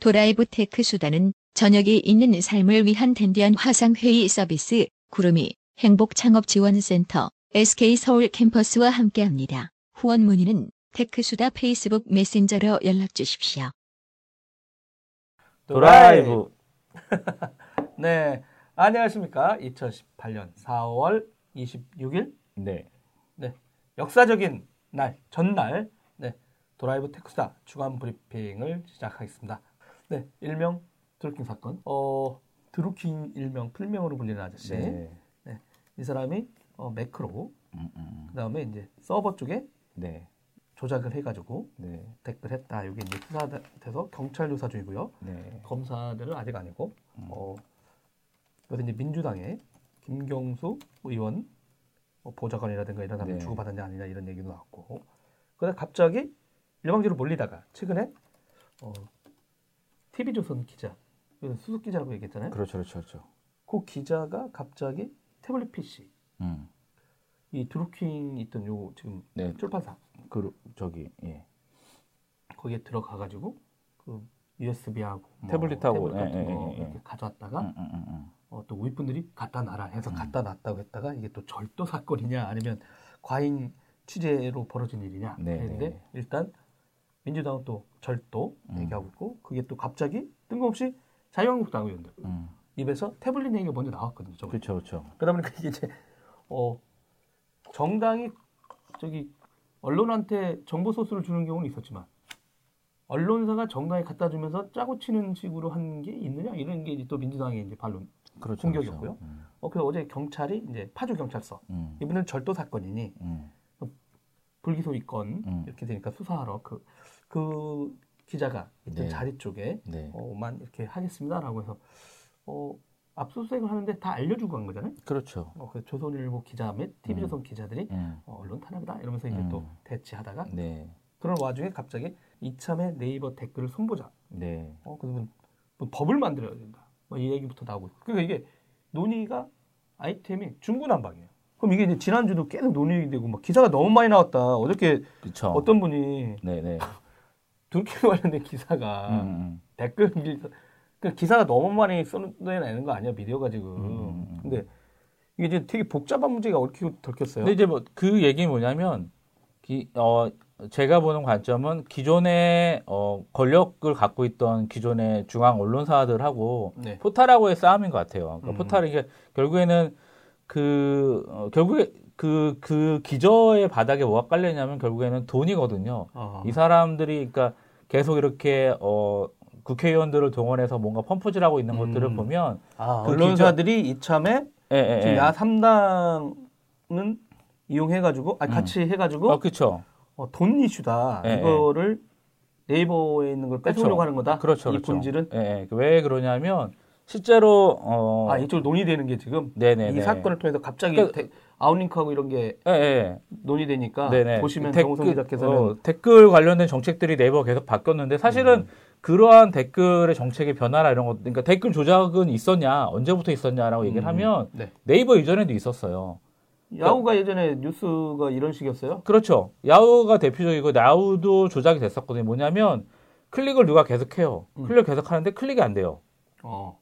드라이브 테크수다는 저녁이 있는 삶을 위한 댄디한 화상회의 서비스 구루미 행복창업지원센터 SK 서울 캠퍼스와 함께합니다. 후원 문의는 테크수다 페이스북 메신저로 연락 주십시오. 드라이브. 네. 안녕하십니까. 2018년 4월 26일. 네. 네. 역사적인 날, 전날. 네. 드라이브 테크수다 주간 브리핑을 시작하겠습니다. 네. 일명 드루킹 사건. 어, 드루킹 일명 필명으로 불리는 아저씨. 네. 네. 이 사람이 어, 매크로. 음, 음, 음. 그다음에 이제 서버 쪽에 네. 조작을 해가지고 네. 댓글 했다. 이게 이제 수사돼서 경찰 조사 중이고요. 네. 검사들은 아직 아니고 음. 어, 이것은 이제 민주당의 김경수 의원 뭐 보좌관이라든가 이런 사람이 네. 주고받았냐 아니냐 이런 얘기도 나왔고 그다음 갑자기 일방적으로 몰리다가 최근에 어, TV조선 기자 수석 기자라고 얘기했잖아요. 그렇죠, 그렇죠, 그렇죠. 그 기자가 갑자기 태블릿 PC 음. 이 드루킹 있던 요 지금 네. 출판사 그 저기 예. 거기에 들어가 가지고 그 USB하고 뭐 태블릿하고 태블릿 같은 예, 거 예, 예, 이렇게 가져왔다가 음, 음, 음, 음. 어, 또 우리 분들이 갖다 놔라 해서 음. 갖다 놨다고 했다가 이게 또 절도 사건이냐 아니면 과잉 취재로 벌어진 일이냐 네, 했는데 네. 일단 민주당은 또 절도 얘기하고 있고 그게 또 갑자기 뜬금없이 자유한국당 의원들 입에서 태블릿 얘기가 먼저 나왔거든요. 그렇죠, 그렇죠. 그러다 보니까 이게 이제 어 정당이 저기 언론한테 정보 소스를 주는 경우는 있었지만 언론사가 정당에 갖다 주면서 짜고 치는 식으로 한 게 있느냐 이런 게또 민주당의 이제 반론 그렇죠, 공격이었고요. 그렇죠. 음. 어, 그 어제 경찰이 이제 파주 경찰서 음. 이분은 절도 사건이니 음. 불기소 입건 음. 이렇게 되니까 수사하러 그 그그 기자가 있던 네. 자리 쪽에 네. 어만 이렇게 하겠습니다라고 해서 어 압수수색을 하는데 다 알려주고 간 거잖아요. 그렇죠. 어, 그 조선일보 기자 및 TV조선 음. 기자들이 음. 어, 언론 탄압이다 이러면서 이제 음. 또 대치하다가 네. 그런 와중에 갑자기 이참에 네이버 댓글을 손보자. 네. 어 그러면 뭐 법을 만들어야 된다. 뭐 이 얘기부터 나오고. 그러니까 이게 논의가 아이템이 중구난방이에요. 그럼 이게 이제 지난주도 계속 논의되고 막 기사가 너무 많이 나왔다. 어저께 그쵸. 어떤 분이 네네. 둘키 관련된 기사가 음, 음. 댓글 그 기사가 너무 많이 써내는 거 아니야 미디어가 지금. 음, 음, 음. 근데 이게 이제 되게 복잡한 문제가 얽히고 덜켰어요. 근데 이제 뭐 그 얘기 뭐냐면 기, 어 제가 보는 관점은 기존의 어 권력을 갖고 있던 기존의 중앙 언론사들하고 네. 포탈하고의 싸움인 것 같아요. 그러니까 음. 포탈이 게 결국에는 그 어, 결국에 그, 그 기저의 바닥에 뭐가 깔려있냐면 결국에는 돈이거든요. 아하. 이 사람들이, 그러니까 계속 이렇게, 어, 국회의원들을 동원해서 뭔가 펌프질하고 있는 음. 것들을 보면 아, 그 언론사들이. 이참에 예, 예, 예. 야 3당은 이용해가지고 아, 같이 음. 해가지고 어, 그렇죠. 어, 돈 이슈다 예, 예. 이거를 네이버에 있는 걸 그렇죠. 하는 거다. 그렇죠. 이 그렇죠. 본질은 예, 예. 왜 그러냐면 실제로 어... 아 이쪽 논의되는 게 지금 네네네. 이 사건을 통해서 갑자기 그러니까... 데, 아웃링크하고 이런 게 예, 예. 논의되니까 네네. 보시면 정우성 기자께서는 어, 댓글 관련된 정책들이 네이버 계속 바뀌었는데 사실은 음. 그러한 댓글의 정책의 변화나 이런 것, 그러니까 댓글 조작은 있었냐, 언제부터 있었냐라고 음, 얘기를 하면 네. 네이버 이전에도 있었어요. 야후가 그러니까, 예전에 뉴스가 이런 식이었어요? 그렇죠. 야후가 대표적이고 야후도 조작이 됐었거든요. 뭐냐면 클릭을 누가 계속해요. 음. 클릭 계속 하는데 클릭이 안 돼요. 어.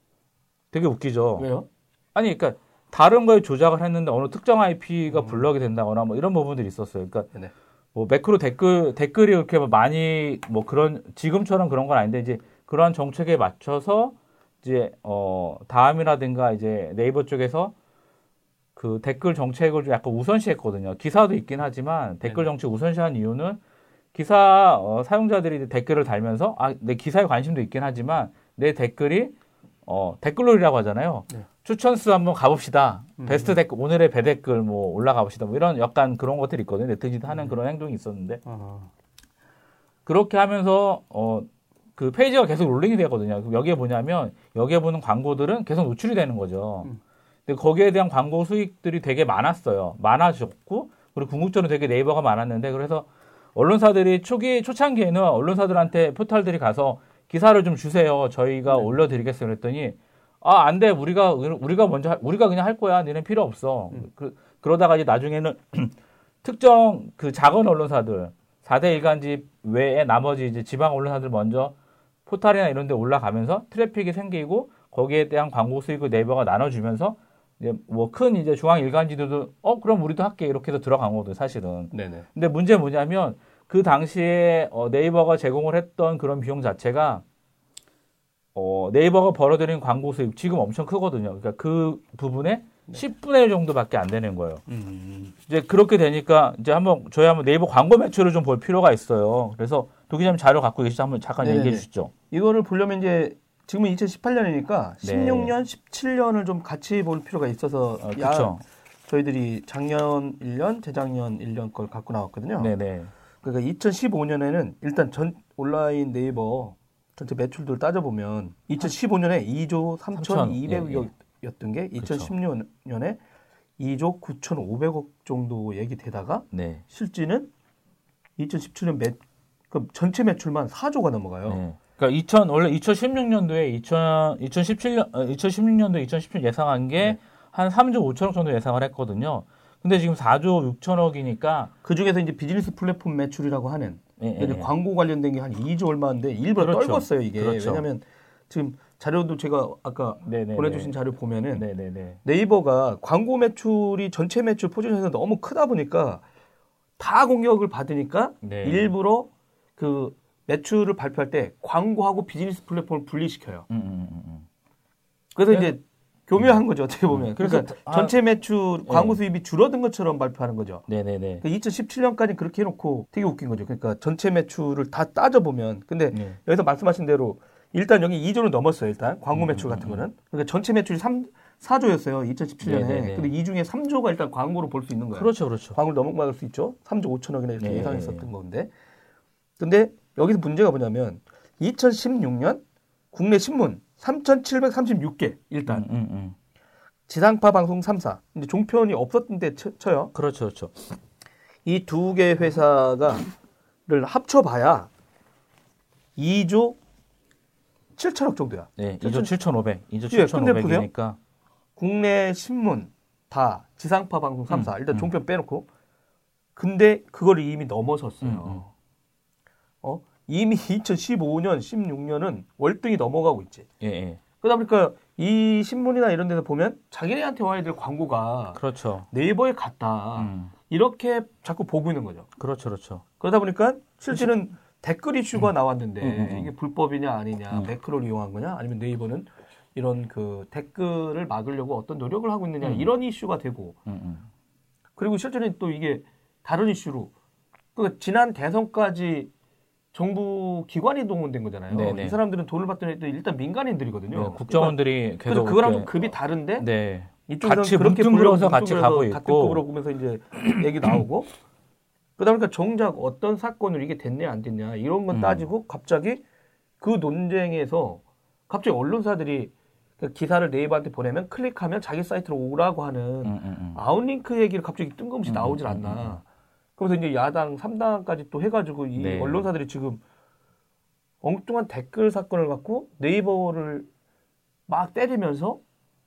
되게 웃기죠. 왜요? 아니, 그러니까 다른 거에 조작을 했는데 어느 특정 IP가 음. 블럭이 된다거나 뭐 이런 부분들이 있었어요. 그러니까 네. 뭐 매크로 댓글 댓글이 그렇게 뭐 많이 뭐 그런 지금처럼 그런 건 아닌데 이제 그러한 정책에 맞춰서 이제 어 다음이라든가 이제 네이버 쪽에서 그 댓글 정책을 좀 약간 우선시했거든요. 기사도 있긴 하지만 댓글 정책 우선시한 이유는 기사 어, 사용자들이 댓글을 달면서 아 내 기사에 관심도 있긴 하지만 내 댓글이 어 댓글놀이라고 하잖아요. 네. 추천수 한번 가봅시다. 음. 베스트 댓글, 오늘의 배댓글 뭐 올라가 봅시다. 뭐 이런 약간 그런 것들이 있거든요. 네티즌 하는 음. 그런 행동이 있었는데. 아. 그렇게 하면서, 어, 그 페이지가 계속 롤링이 되거든요. 여기에 뭐냐면, 여기에 보는 광고들은 계속 노출이 되는 거죠. 음. 근데 거기에 대한 광고 수익들이 되게 많았어요. 많아졌고, 그리고 궁극적으로 되게 네이버가 많았는데, 그래서 언론사들이 초기, 초창기에는 언론사들한테 포탈들이 가서 기사를 좀 주세요. 저희가 네. 올려드리겠어요. 그랬더니, 아, 안 돼. 우리가, 우리가 먼저, 하, 우리가 그냥 할 거야. 너는 필요 없어. 음. 그, 그러다가 이제 나중에는 특정 그 작은 언론사들, 4대 일간지 외에 나머지 이제 지방 언론사들 먼저 포탈이나 이런 데 올라가면서 트래픽이 생기고 거기에 대한 광고 수익을 네이버가 나눠주면서 이제 뭐 큰 이제 중앙 일간지들도 어 그럼 우리도 할게 이렇게 해서 들어간 거거든 사실은. 네네. 근데 문제 뭐냐면 그 당시에 어, 네이버가 제공을 했던 그런 비용 자체가 어, 네이버가 벌어들인 광고 수익 지금 엄청 크거든요. 그러니까 그 부분에 네. 10분의 1 정도밖에 안 되는 거예요. 음. 이제 그렇게 되니까 이제 한번 저희 한번 네이버 광고 매출을 좀 볼 필요가 있어요. 그래서 도 기자님 자료 갖고 계시죠? 한번 잠깐 네네네. 얘기해 주시죠. 이거를 보려면 이제 지금은 2018년이니까 16년, 17년을 좀 같이 볼 필요가 있어서 어, 그렇죠. 저희들이 작년 1년, 재작년 1년 걸 갖고 나왔거든요. 네네. 그러니까 2015년에는 일단 전 온라인 네이버 전체 매출들 따져보면 2015년에 2조 3,200억이었던 게 2016년에 2조 9,500억 정도 얘기 되다가 네. 실제는 2017년 매, 그 전체 매출만 4조가 넘어가요. 네. 그러니까 2000 원래 2016년도에 2000 2017년 2016년도 2017년 예상한 게한 3조 5천억 정도 예상을 했거든요. 근데 지금 4조 6천억이니까 그 중에서 이제 비즈니스 플랫폼 매출이라고 하는 예, 예. 광고 관련된 게 한 2조 얼마인데 일부러 그렇죠. 떨궜어요 이게 그렇죠. 왜냐하면 지금 자료도 제가 아까 네네네. 보내주신 자료 보면은 네네네. 네이버가 광고 매출이 전체 매출 포지션에서 너무 크다 보니까 다 공격을 받으니까 네. 일부러 그 매출을 발표할 때 광고하고 비즈니스 플랫폼을 분리시켜요. 음, 음, 음. 음. 그래서 네. 이제 교묘한 거죠 어떻게 보면. 음. 그래서 그러니까 아, 전체 매출 광고 네. 수입이 줄어든 것처럼 발표하는 거죠. 네네네. 그러니까 2017년까지 그렇게 해놓고 되게 웃긴 거죠. 그러니까 전체 매출을 다 따져 보면, 근데 네. 여기서 말씀하신 대로 일단 여기 2조는 넘었어요. 일단 광고 음, 매출 같은 거는. 그러니까 전체 매출이 3 4조였어요. 2017년에. 네네네. 근데 이 중에 3조가 일단 광고로 볼 수 있는 거예요. 그렇죠, 그렇죠. 광고를 넘어갈 수 있죠. 3조 5천억이나 이렇게 네. 예상했었던 건데. 근데 여기서 문제가 뭐냐면 2016년 국내 신문 3,736개 일단 음, 음, 음. 지상파 방송 3사 이제 종편이 없었는데 쳐 요. 그렇죠, 그렇죠. 이 두 개 회사가를 합쳐 봐야 2조 7천억 정도야. 네, 2조 7,500, 2조 7,500이니까. 국내 신문 다 지상파 방송 3사 음, 일단 음. 종편 빼놓고 근데 그거를 이미 넘어섰어요. 음, 어? 이미 2015년, 16년은 월등히 넘어가고 있지. 예, 예. 그러다 보니까 이 신문이나 이런 데서 보면 자기네한테 와야 될 광고가 그렇죠. 네이버에 갔다. 음. 이렇게 자꾸 보고 있는 거죠. 그렇죠, 그렇죠. 그러다 보니까 실제는 그렇죠. 댓글 이슈가 음. 나왔는데 음, 음, 음. 이게 불법이냐 아니냐, 매크로를 이용한 거냐, 아니면 네이버는 이런 그 댓글을 막으려고 어떤 노력을 하고 있느냐 이런 이슈가 되고 그리고 실제는 또 이게 다른 이슈로 그 지난 대선까지 정부 기관이 동원된 거잖아요. 네네. 이 사람들은 돈을 애 일단 민간인들이거든요. 네, 국정원들이 그러니까, 그래서 그거랑 좀 급이 다른데 네. 이쪽에서 그렇게 불러서 같이 가고 있고 같은 급으로 보면서 이제 얘기 나오고 그러다 보니까 정작 어떤 사건으로 이게 됐냐 안 됐냐 이런 건 음. 따지고 갑자기 그 논쟁에서 갑자기 언론사들이 그 기사를 네이버한테 보내면 클릭하면 자기 사이트로 오라고 하는 음, 음, 음. 아웃링크 얘기를 갑자기 뜬금없이 음, 나오질 음, 않나. 그래서 이제 야당 3당까지 또 해가지고 이 네. 언론사들이 지금 엉뚱한 댓글 사건을 갖고 네이버를 막 때리면서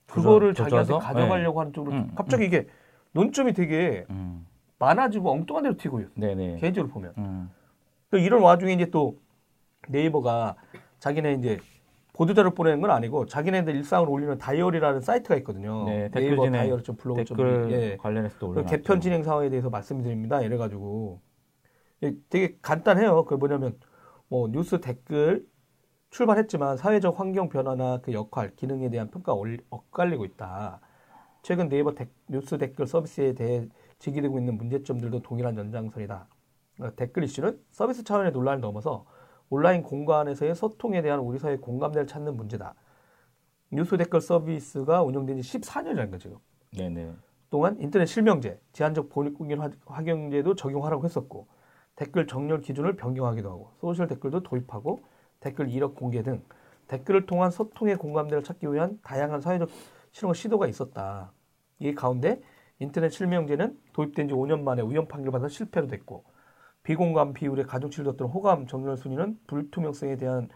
그거를 조져, 자기한테 조져서? 가져가려고 네. 하는 쪽으로 음, 갑자기 음. 이게 논점이 되게 음. 많아지고 엉뚱한 데로 튀고 있어요. 네네. 개인적으로 보면. 음. 이런 와중에 이제 또 네이버가 자기네 이제 보도자료 보내는 건 아니고 자기네들 일상을 올리는 다이어리라는 사이트가 있거든요. 네, 진행, 다이어리 좀 블로그 좀 예. 관련해서 또 올려 개편 진행 상황에 대해서 말씀드립니다. 이래가지고 예, 되게 간단해요. 그 뭐냐면 뭐 뉴스 댓글 출발했지만 사회적 환경 변화나 그 역할, 기능에 대한 평가가 엇갈리고 있다. 최근 네이버 데, 뉴스 댓글 서비스에 대해 제기되고 있는 문제점들도 동일한 연장선이다. 그러니까 댓글 이슈는 서비스 차원의 논란을 넘어서 온라인 공간에서의 소통에 대한 우리 사회의 공감대를 찾는 문제다. 뉴스 댓글 서비스가 운영된 지 14년이라는 거죠. 네네. 동안 인터넷 실명제, 제한적 본인 확인제도 적용하라고 했었고 댓글 정렬 기준을 변경하기도 하고 소셜 댓글도 도입하고 댓글 이력 공개 등 댓글을 통한 소통의 공감대를 찾기 위한 다양한 사회적 실험 시도가 있었다. 이 가운데 인터넷 실명제는 도입된 지 5년 만에 우연 판결받아 실패로 됐고 비공감 비율의 가중치를 뒀던 호감 정렬 순위는 불투명성에 대한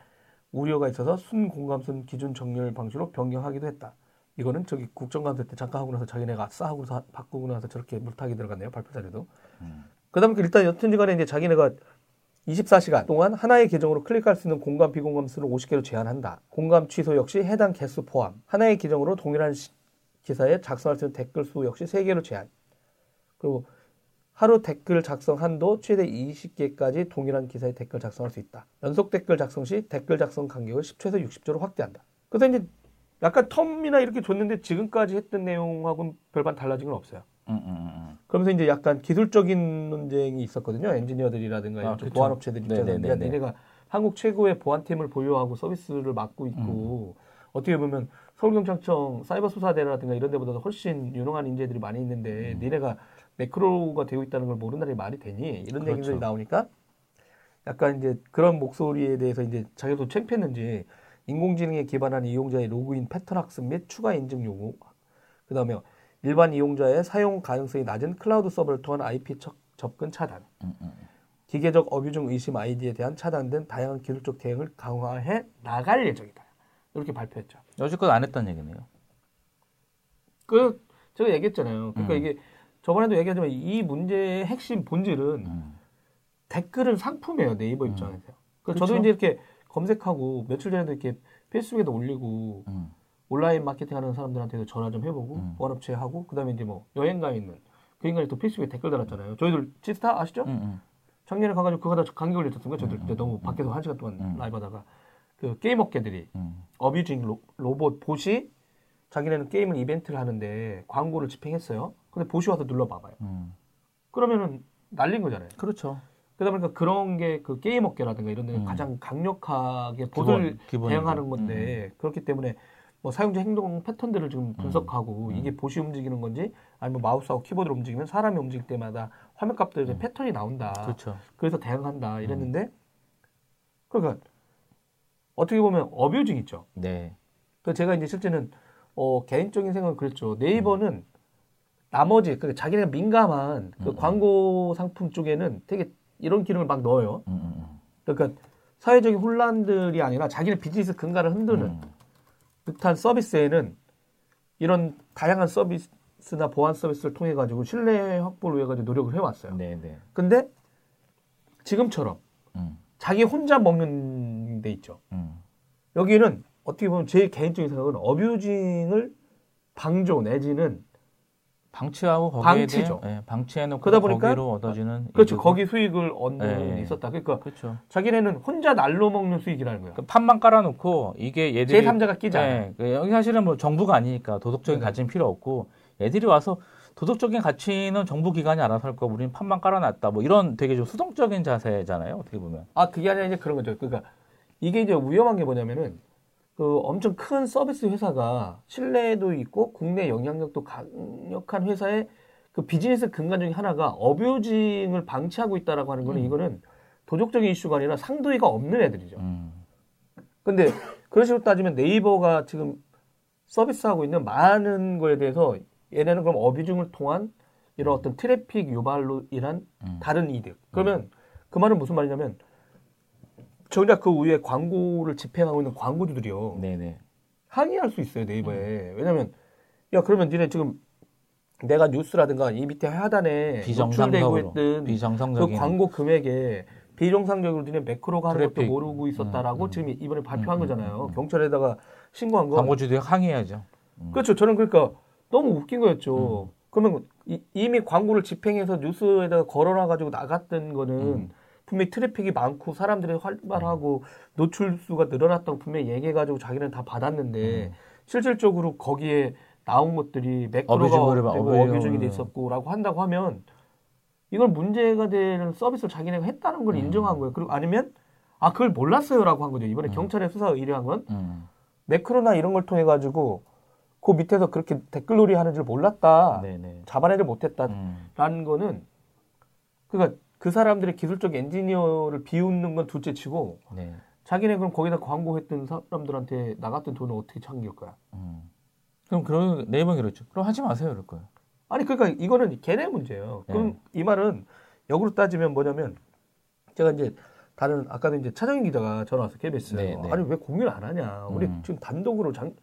우려가 있어서 순공감순 기준 정렬 방식으로 변경하기도 했다. 이거는 저기 국정감사 때 잠깐 하고 나서 자기네가 싸 하고 서 바꾸고 나서 저렇게 물타기 들어갔네요 발표 자료도. 음. 그다음에 일단 여튼지 간에 이제 자기네가 24시간 동안 하나의 계정으로 클릭할 수 있는 공감 비공감 수를 50개로 제한한다. 공감 취소 역시 해당 개수 포함. 하나의 계정으로 동일한 시, 기사에 작성할 수 있는 댓글 수 역시 3개로 제한. 그리고 하루 댓글 작성 한도 최대 20개까지 동일한 기사에 댓글 작성할 수 있다. 연속 댓글 작성 시 댓글 작성 간격을 10초에서 60초로 확대한다. 그래서 이제 약간 텀이나 이렇게 줬는데 지금까지 했던 내용하고는 별반 달라진 건 없어요. 음, 음, 음. 음. 그러면서 이제 약간 기술적인 논쟁이 있었거든요. 엔지니어들이라든가 아, 보안 업체들 입장에서 니네가 한국 최고의 보안팀을 보유하고 서비스를 맡고 있고 음. 어떻게 보면 서울경찰청 사이버 수사대라든가 이런 데보다 훨씬 유능한 인재들이 많이 있는데 음. 니네가 매크로가 되어 있다는 걸 모른다는 게 말이 되니 이런 그렇죠. 얘기들이 나오니까 약간 이제 그런 목소리에 대해서 이제 자기도 창피했는지 인공지능에 기반한 이용자의 로그인 패턴 학습 및 추가 인증 요구 그다음에 일반 이용자의 사용 가능성이 낮은 클라우드 서버를 통한 IP 접근 차단, 음, 음, 음. 기계적 abusing 의심 아이디에 대한 차단 등 다양한 기술적 대응을 강화해 나갈 예정이다. 이렇게 발표했죠. 여지껏 안 했다는 얘기네요. 그 제가 얘기했잖아요. 그러니까 음. 이게 저번에도 얘기하지만 이 문제의 핵심 본질은 음. 댓글은 상품이에요 네이버 입장에서. 음. 그래서 저도 이제 이렇게 검색하고 며칠 전에도 이렇게 페이스북에도 올리고 온라인 마케팅 하는 사람들한테도 전화 좀 해보고 음. 보안업체 하고 그다음에 이제 뭐 여행 가 있는 그 인간이 또 페이스북에 댓글 달았잖아요. 저희들 지스타 아시죠? 음, 음. 작년에 가가지고 그거 다 감기 걸렸었던 거예요. 음, 음, 너무 음. 밖에서 한 시간 동안 라이브 하다가 그 게임 업계들이 abusing 로, 로봇 bot이 자기네는 게임을 이벤트를 하는데 광고를 집행했어요. 근데 bot이 와서 눌러봐봐요. 그러면은 날린 거잖아요. 그렇죠. 그러다 보니까 그런 게 그 게임 업계라든가 이런 데는 가장 강력하게 bot을 기본, 대응하는 건데 그렇기 때문에 뭐 사용자 행동 패턴들을 지금 음. 분석하고 음. 이게 bot이 움직이는 건지 아니면 마우스하고 키보드를 움직이면 사람이 움직일 때마다 화면 값들의 음. 패턴이 나온다. 그렇죠. 그래서 대응한다 이랬는데 그러니까 어떻게 보면 어뷰징 있죠. 네. 그 제가 이제 실제는 어 개인적인 생각은 그랬죠. 네이버는 음. 나머지 그 자기네가 민감한 그 음. 광고 상품 쪽에는 되게 이런 기능을 막 넣어요. 그러니까 사회적인 혼란들이 아니라 자기네 비즈니스 근간을 흔드는 듯한 서비스에는 이런 다양한 서비스나 보안 서비스를 통해 가지고 신뢰 확보를 위해 가지고 노력을 해왔어요. 네, 네. 근데 지금처럼 음. 자기 혼자 먹는 데 있죠. 음. 여기는 어떻게 보면 제 개인적인 생각은 어뷰징을 방조 내지는 방치하고 거기에 방치죠. 대해, 네, 방치해놓고 그러다 보니까 거기로 얻어지는 그렇죠. 이득을. 거기 수익을 얻는 네. 있었다. 그러니까 그렇죠. 자기네는 혼자 날로 먹는 수익이라는 거예요. 그 판만 깔아놓고 이게 얘들이 제3자가 끼자. 네, 그 여기 사실은 뭐 정부가 아니니까 도덕적인 네. 가치는 필요 없고 애들이 와서 도덕적인 가치는 정부 기관이 알아서 할 거, 우리는 판만 깔아놨다. 뭐 이런 되게 좀 수동적인 자세잖아요. 어떻게 보면. 아 그게 아니라 이제 그런 거죠. 그러니까 이게 이제 위험한 게 뭐냐면은 그 엄청 큰 서비스 회사가 신뢰도 있고 국내 영향력도 강력한 회사의 그 비즈니스 근간 중에 하나가 어뷰징을 방치하고 있다라고 하는 거는 음. 이거는 도덕적인 이슈가 아니라 상도위가 없는 애들이죠. 음. 근데 그런 식으로 따지면 네이버가 지금 서비스하고 있는 많은 거에 대해서 얘네는 그럼 어뷰징을 통한 이런 어떤 트래픽 유발로 인한 음. 다른 이득. 그러면 그 말은 무슨 말이냐면 정작 그 위에 광고를 집행하고 있는 광고주들이요. 네네. 항의할 수 있어요 네이버에. 음. 왜냐면 야 그러면 니네 지금 내가 뉴스라든가 이 밑에 하단에 노출되고 있던 비정상적인 그 광고 금액에 비정상적으로 니네 매크로가 하는. 것도 모르고 있었다라고 음, 음. 지금 이번에 발표한 음, 음 거잖아요. 음, 경찰에다가 신고한 거. 광고주들이 항의해야죠. 그렇죠. 저는 그러니까 너무 웃긴 거였죠. 그러면 이, 이미 광고를 집행해서 뉴스에다가 걸어놔가지고 나갔던 거는 분명히 트래픽이 많고 사람들이 활발하고 노출수가 늘어났다고 분명히 얘기해가지고 자기는 다 받았는데 음. 실질적으로 거기에 나온 것들이 매크로가 되고 어뷰징이 돼 있었고라고 한다고 하면 이걸 문제가 되는 서비스를 자기네가 했다는 걸 음. 인정한 거예요. 그리고 아니면 아 그걸 몰랐어요라고 한 거죠. 이번에 음. 경찰에 수사 의뢰한 건 음. 매크로나 이런 걸 통해 가지고 그 밑에서 그렇게 댓글놀이 하는 줄 몰랐다. 네네. 잡아내질 못했다라는 음. 거는 그러니까 그 사람들의 기술적 엔지니어를 비웃는 건 둘째치고 네. 자기네 그럼 거기다 광고했던 사람들한테 나갔던 돈을 어떻게 챙길 거야? 음. 그럼 그런 네이버 그렇죠. 그럼 하지 마세요, 그럴 거예요. 아니 그러니까 이거는 걔네 문제예요. 네. 그럼 이 말은 역으로 따지면 뭐냐면 제가 이제 다른 아까도 이제 차정인 기자가 전화 와서 KBS 네, 네. 아니 왜 공유를 안 하냐? 우리 음. 지금 단독으로 장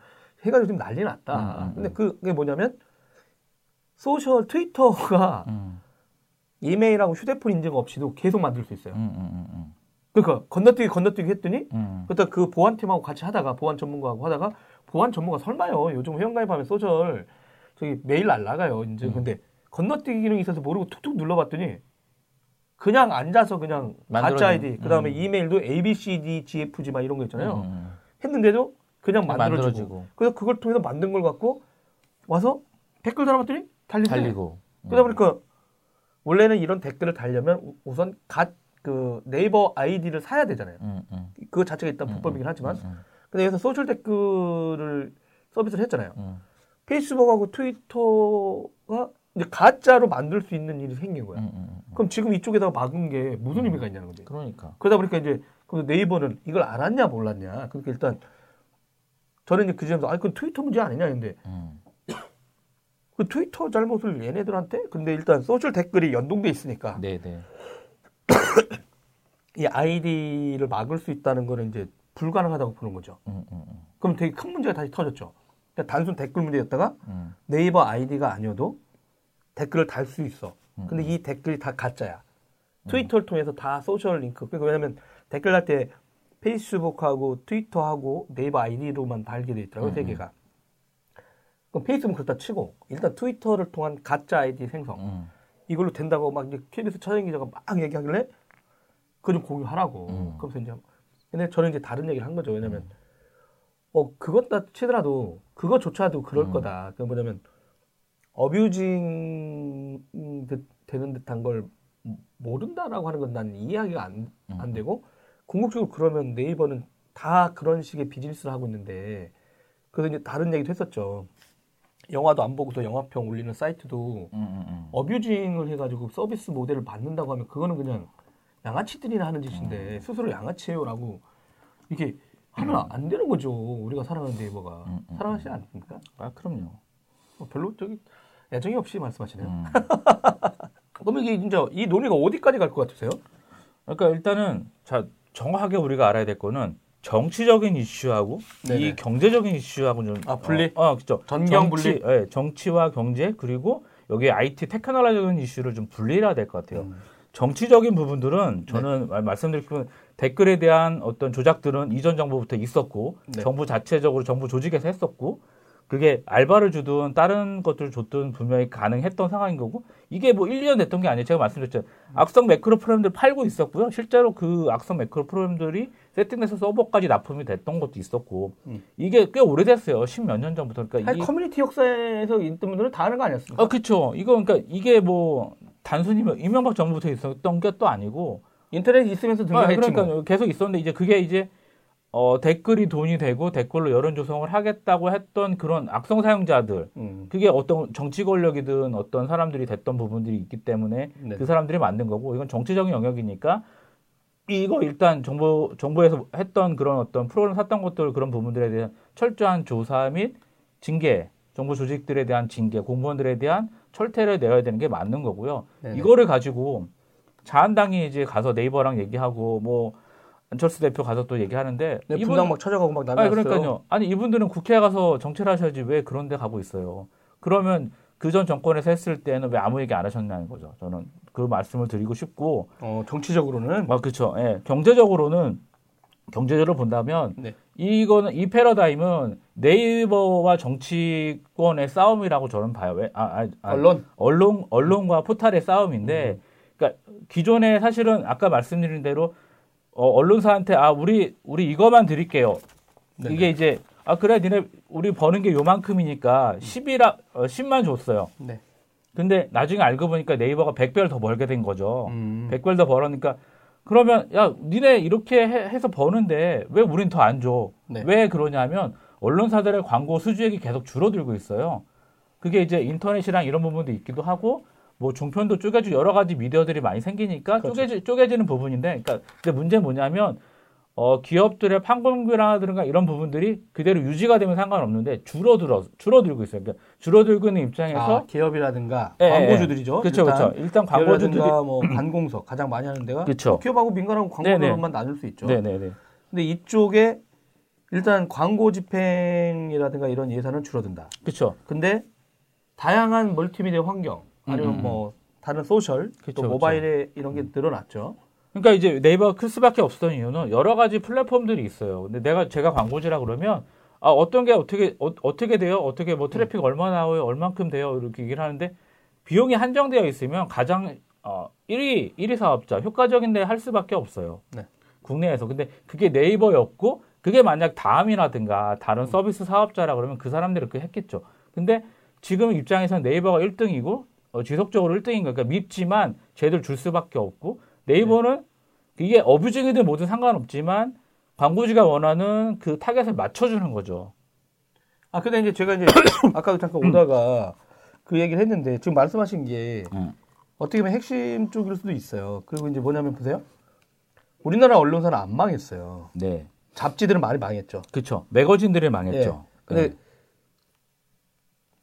해가지고 지금 난리 났다. 음, 음, 근데 음. 그게 뭐냐면 소셜 트위터가 음. 이메일하고 휴대폰 인증 없이도 계속 만들 수 있어요. 음, 음, 음, 그러니까 건너뛰기 건너뛰기 했더니 음. 그때 그 보안팀하고 같이 하다가 보안 전문가하고 하다가 보안 전문가 설마요. 요즘 회원가입하면 소셜 저기 메일 날라가요. 이제 음. 근데 건너뛰기 기능이 있어서 모르고 툭툭 눌러봤더니 그냥 앉아서 그냥 가짜 아이디 그다음에 음. 이메일도 ABCD, GFG 막 이런 거 있잖아요. 음, 했는데도 그냥 음. 만들어지고. 만들어지고 그래서 그걸 통해서 만든 걸 갖고 와서 댓글 달아봤더니 달리고. 달리고. 그러다 보니까 원래는 이런 댓글을 달려면 우- 우선 갓 그 네이버 아이디를 사야 되잖아요. 음, 음, 그 자체가 일단 음, 불법이긴 하지만. 음, 근데 여기서 소셜 댓글을 서비스를 했잖아요. 음, 페이스북하고 트위터가 이제 가짜로 만들 수 있는 일이 생긴 거야. 음, 음, 음. 그럼 지금 이쪽에다가 막은 게 무슨 의미가 있냐는 거지. 그러니까. 그러다 보니까 이제 그 네이버는 이걸 알았냐 몰랐냐. 그러니까 일단 저는 이제 그 점에서 아, 그건 트위터 문제 아니냐 했는데 음, 그 트위터 잘못을 얘네들한테 근데 일단 소셜 댓글이 연동돼 있으니까 네, 네. 이 아이디를 막을 수 있다는 거는 이제 불가능하다고 보는 거죠. 음, 음, 음, 그럼 되게 큰 문제가 다시 터졌죠. 그러니까 단순 댓글 문제였다가 음, 네이버 아이디가 아니어도 댓글을 달 수 있어. 근데 음. 이 댓글이 다 가짜야. 트위터를 통해서 다 소셜 링크. 그러니까 왜냐면 댓글 달 때 페이스북하고 트위터하고 네이버 아이디로만 달게 돼 있더라고요, 세 음, 개가. 그럼 페이스북은 그렇다 치고 일단 트위터를 통한 가짜 아이디 생성. 음. 이걸로 된다고 막 이제 KBS 차장 기자가 막 얘기하길래 그거 좀 공유하라고. 음. 그러면서 이제 근데 저는 이제 다른 얘기를 한 거죠. 왜냐면 어 그것 다 치더라도 그거조차도 그럴 음. 거다. 그 뭐냐면 어뷰징 듯 되는 듯한 걸 모른다라고 하는 건 난 이해하기가 안, 안 음. 되고 궁극적으로 그러면 네이버는 다 그런 식의 비즈니스를 하고 있는데 그래서 이제 다른 얘기도 했었죠. 영화도 안 보고서 영화평 올리는 사이트도 음, 음, 음. 어뷰징을 해가지고 서비스 모델을 받는다고 하면 그거는 그냥 양아치들이나 하는 짓인데 음. 스스로 양아치예요라고 이게 하면 안 되는 거죠. 우리가 사랑하는 네이버가 음, 음, 사랑하시지 않습니까? 아, 그럼요. 뭐 별로 저기 애정이 없이 말씀하시네요. 음. 그럼 이게 진짜 이 논의가 어디까지 갈 것 같으세요? 그러니까 일단은 자 정확하게 우리가 알아야 될 거는 정치적인 이슈하고 네네. 이 경제적인 이슈하고 좀 아, 분리? 어, 어 그렇죠. 전경 정치, 분리? 예, 정치와 경제 그리고 여기 IT 테크놀로지적인 이슈를 좀 분리해야 될 것 같아요. 음. 정치적인 부분들은 저는 네. 말- 말씀드리면 댓글에 대한 어떤 조작들은 이전 정부부터 있었고 네. 정부 자체적으로 정부 조직에서 했었고 그게 알바를 주든 다른 것들을 줬든 분명히 가능했던 상황인 거고 이게 뭐 1, 2년 됐던 게 아니에요. 제가 말씀드렸죠. 악성 매크로 프로그램들 팔고 있었고요. 실제로 그 악성 매크로 프로그램들이 세팅돼서 서버까지 납품이 됐던 것도 있었고 음. 이게 꽤 오래됐어요. 십몇 년 전부터. 그러니까 아니, 이- 커뮤니티 역사에서 있던 분들은 다 아는 거 아니었습니까? 아, 그쵸. 이거, 그러니까 이게 뭐, 단순히 뭐 이명박 정부부터 있었던 게 또 아니고, 인터넷 있으면서 아, 등장했지 그러니까 뭐. 계속 있었는데, 이제 그게 이제, 어, 댓글이 돈이 되고 댓글로 여론 조성을 하겠다고 했던 그런 악성 사용자들, 음. 그게 어떤 정치 권력이든 어떤 사람들이 됐던 부분들이 있기 때문에 네. 그 사람들이 만든 거고, 이건 정치적인 영역이니까, 이거 일단 정부, 정부에서 했던 그런 어떤 프로그램 샀던 것들 그런 부분들에 대한 철저한 조사 및 징계, 정부 조직들에 대한 징계, 공무원들에 대한 철퇴를 내야 되는 게 맞는 거고요. 네네. 이거를 가지고 자한당이 이제 가서 네이버랑 얘기하고 뭐 안철수 대표 가서 또 얘기하는데 네, 이분- 막 찾아가고 막 아니 난리났어요. 그러니까요. 아니 이분들은 국회에 가서 정치를 하셔야지 왜 그런 데 가고 있어요. 그러면 그 전 정권에서 했을 때는 왜 아무 얘기 안 하셨냐는 거죠. 저는 그 말씀을 드리고 싶고 어, 정치적으로는 아, 그렇죠. 예. 경제적으로는 경제적으로 본다면 네. 이거는 이 패러다임은 네이버와 정치권의 싸움이라고 저는 봐요. 왜? 아, 아, 아, 언론 언론 언론과 포탈의 싸움인데 그러니까 기존에 사실은 아까 말씀드린 대로 어, 언론사한테 아 우리 우리 이거만 드릴게요. 네네. 이게 이제 아 그래 니네 우리 버는 게 요만큼이니까 10이라 어, 10만 줬어요. 네. 근데 나중에 알고 보니까 네이버가 100배를 더 벌게 된 거죠. 음. 100배를 더 벌으니까 그러면 야 니네 이렇게 해, 서 버는데 왜 우린 더 안 줘? 네. 왜 그러냐면 언론사들의 광고 수주액이 계속 줄어들고 있어요. 그게 이제 인터넷이랑 이런 부분도 있기도 하고 뭐 종편도 쪼개지고 여러 가지 미디어들이 많이 생기니까 그렇죠. 쪼개지, 쪼개지는 부분인데 그러니까 근데 문제는 뭐냐면 어, 기업들의 판공비라든가 이런 부분들이 그대로 유지가 되면 상관없는데 줄어들어 줄어들고 있어요. 그러니까 줄어들고 있는 입장에서 아, 기업이라든가 예, 광고주들이죠. 그렇죠, 그렇죠. 일단 광고주들이 뭐 관공서 가장 많이 하는 데가 그쵸. 기업하고 민간하고 네네. 광고로만 나눌 수 있죠. 네네네. 근데 이쪽에 일단 광고 집행이라든가 이런 예산은 줄어든다. 그렇죠. 근데 다양한 멀티미디어 환경 아니면 음, 음, 뭐 다른 소셜 그쵸, 또 모바일에 그쵸. 이런 게 음. 늘어났죠. 그러니까 이제 네이버가 클 수밖에 없었던 이유는 여러 가지 플랫폼들이 있어요. 근데 내가 제가 광고주라 그러면 아 어떤 게 어떻게 어, 떻게 돼요? 어떻게 뭐 트래픽 음. 얼마 나와요? 얼만큼 돼요? 이렇게 얘기를 하는데 비용이 한정되어 있으면 가장 어 1위 1위 사업자 효과적인데 할 수밖에 없어요. 네. 국내에서. 근데 그게 네이버였고 그게 만약 다음이라든가 다른 음. 서비스 사업자라 그러면 그 사람들이 그렇게 했겠죠. 근데 지금 입장에서는 네이버가 1등이고 어, 지속적으로 1등인 거니까 밉지만 쟤들 줄 수밖에 없고 네이버는 네. 이게 어뷰징이든 뭐든 상관없지만 광고주가 원하는 그 타겟을 맞춰주는 거죠. 아 근데 이제 제가 이제 아까도 잠깐 오다가 그 얘기를 했는데 지금 말씀하신 게 음. 어떻게 보면 핵심 쪽일 수도 있어요. 그리고 이제 뭐냐면 보세요. 우리나라 언론사는 안 망했어요. 네. 잡지들은 많이 망했죠. 그렇죠. 매거진들이 망했죠. 네. 근데 네.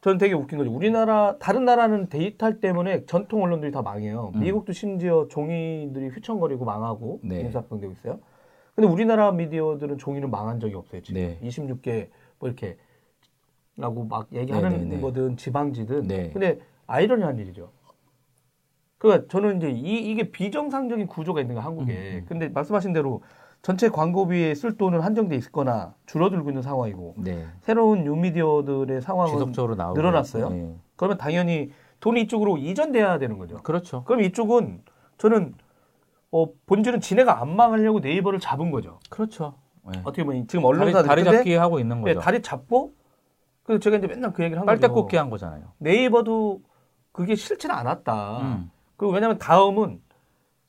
저는 되게 웃긴 거죠. 우리나라 다른 나라는 데이터 때문에 전통 언론들이 다 망해요. 음. 미국도 심지어 종이들이 휘청거리고 망하고 네. 인사병되고 있어요. 근데 우리나라 미디어들은 종이는 망한 적이 없어요. 지금 네. 26개 뭐 이렇게 라고 막 얘기하는 네네네. 네, 네. 거든 지방지든. 네. 근데 아이러니한 일이죠. 그러니까 저는 이제 이, 이게 비정상적인 구조가 있는 거 한국에. 음, 음. 근데 말씀하신 대로 전체 광고비에 쓸 돈은 한정돼 있거나 줄어들고 있는 상황이고 네. 새로운 뉴미디어들의 상황은 지속적으로 늘어났어요. 네. 그러면 당연히 돈이 이쪽으로 이전돼야 되는 거죠. 그렇죠. 그럼 이쪽은 저는 어, 본질은 지네가 안 망하려고 네이버를 잡은 거죠. 그렇죠. 네. 어떻게 보면 지금 언론사 다리, 다리 잡기 하고 있는 네, 거죠. 다리 잡고 그래서 제가 이제 맨날 그 얘기를 한 빨대 거죠. 꽂기 한 거잖아요. 네이버도 그게 싫지는 않았다. 음. 그리고 왜냐하면 다음은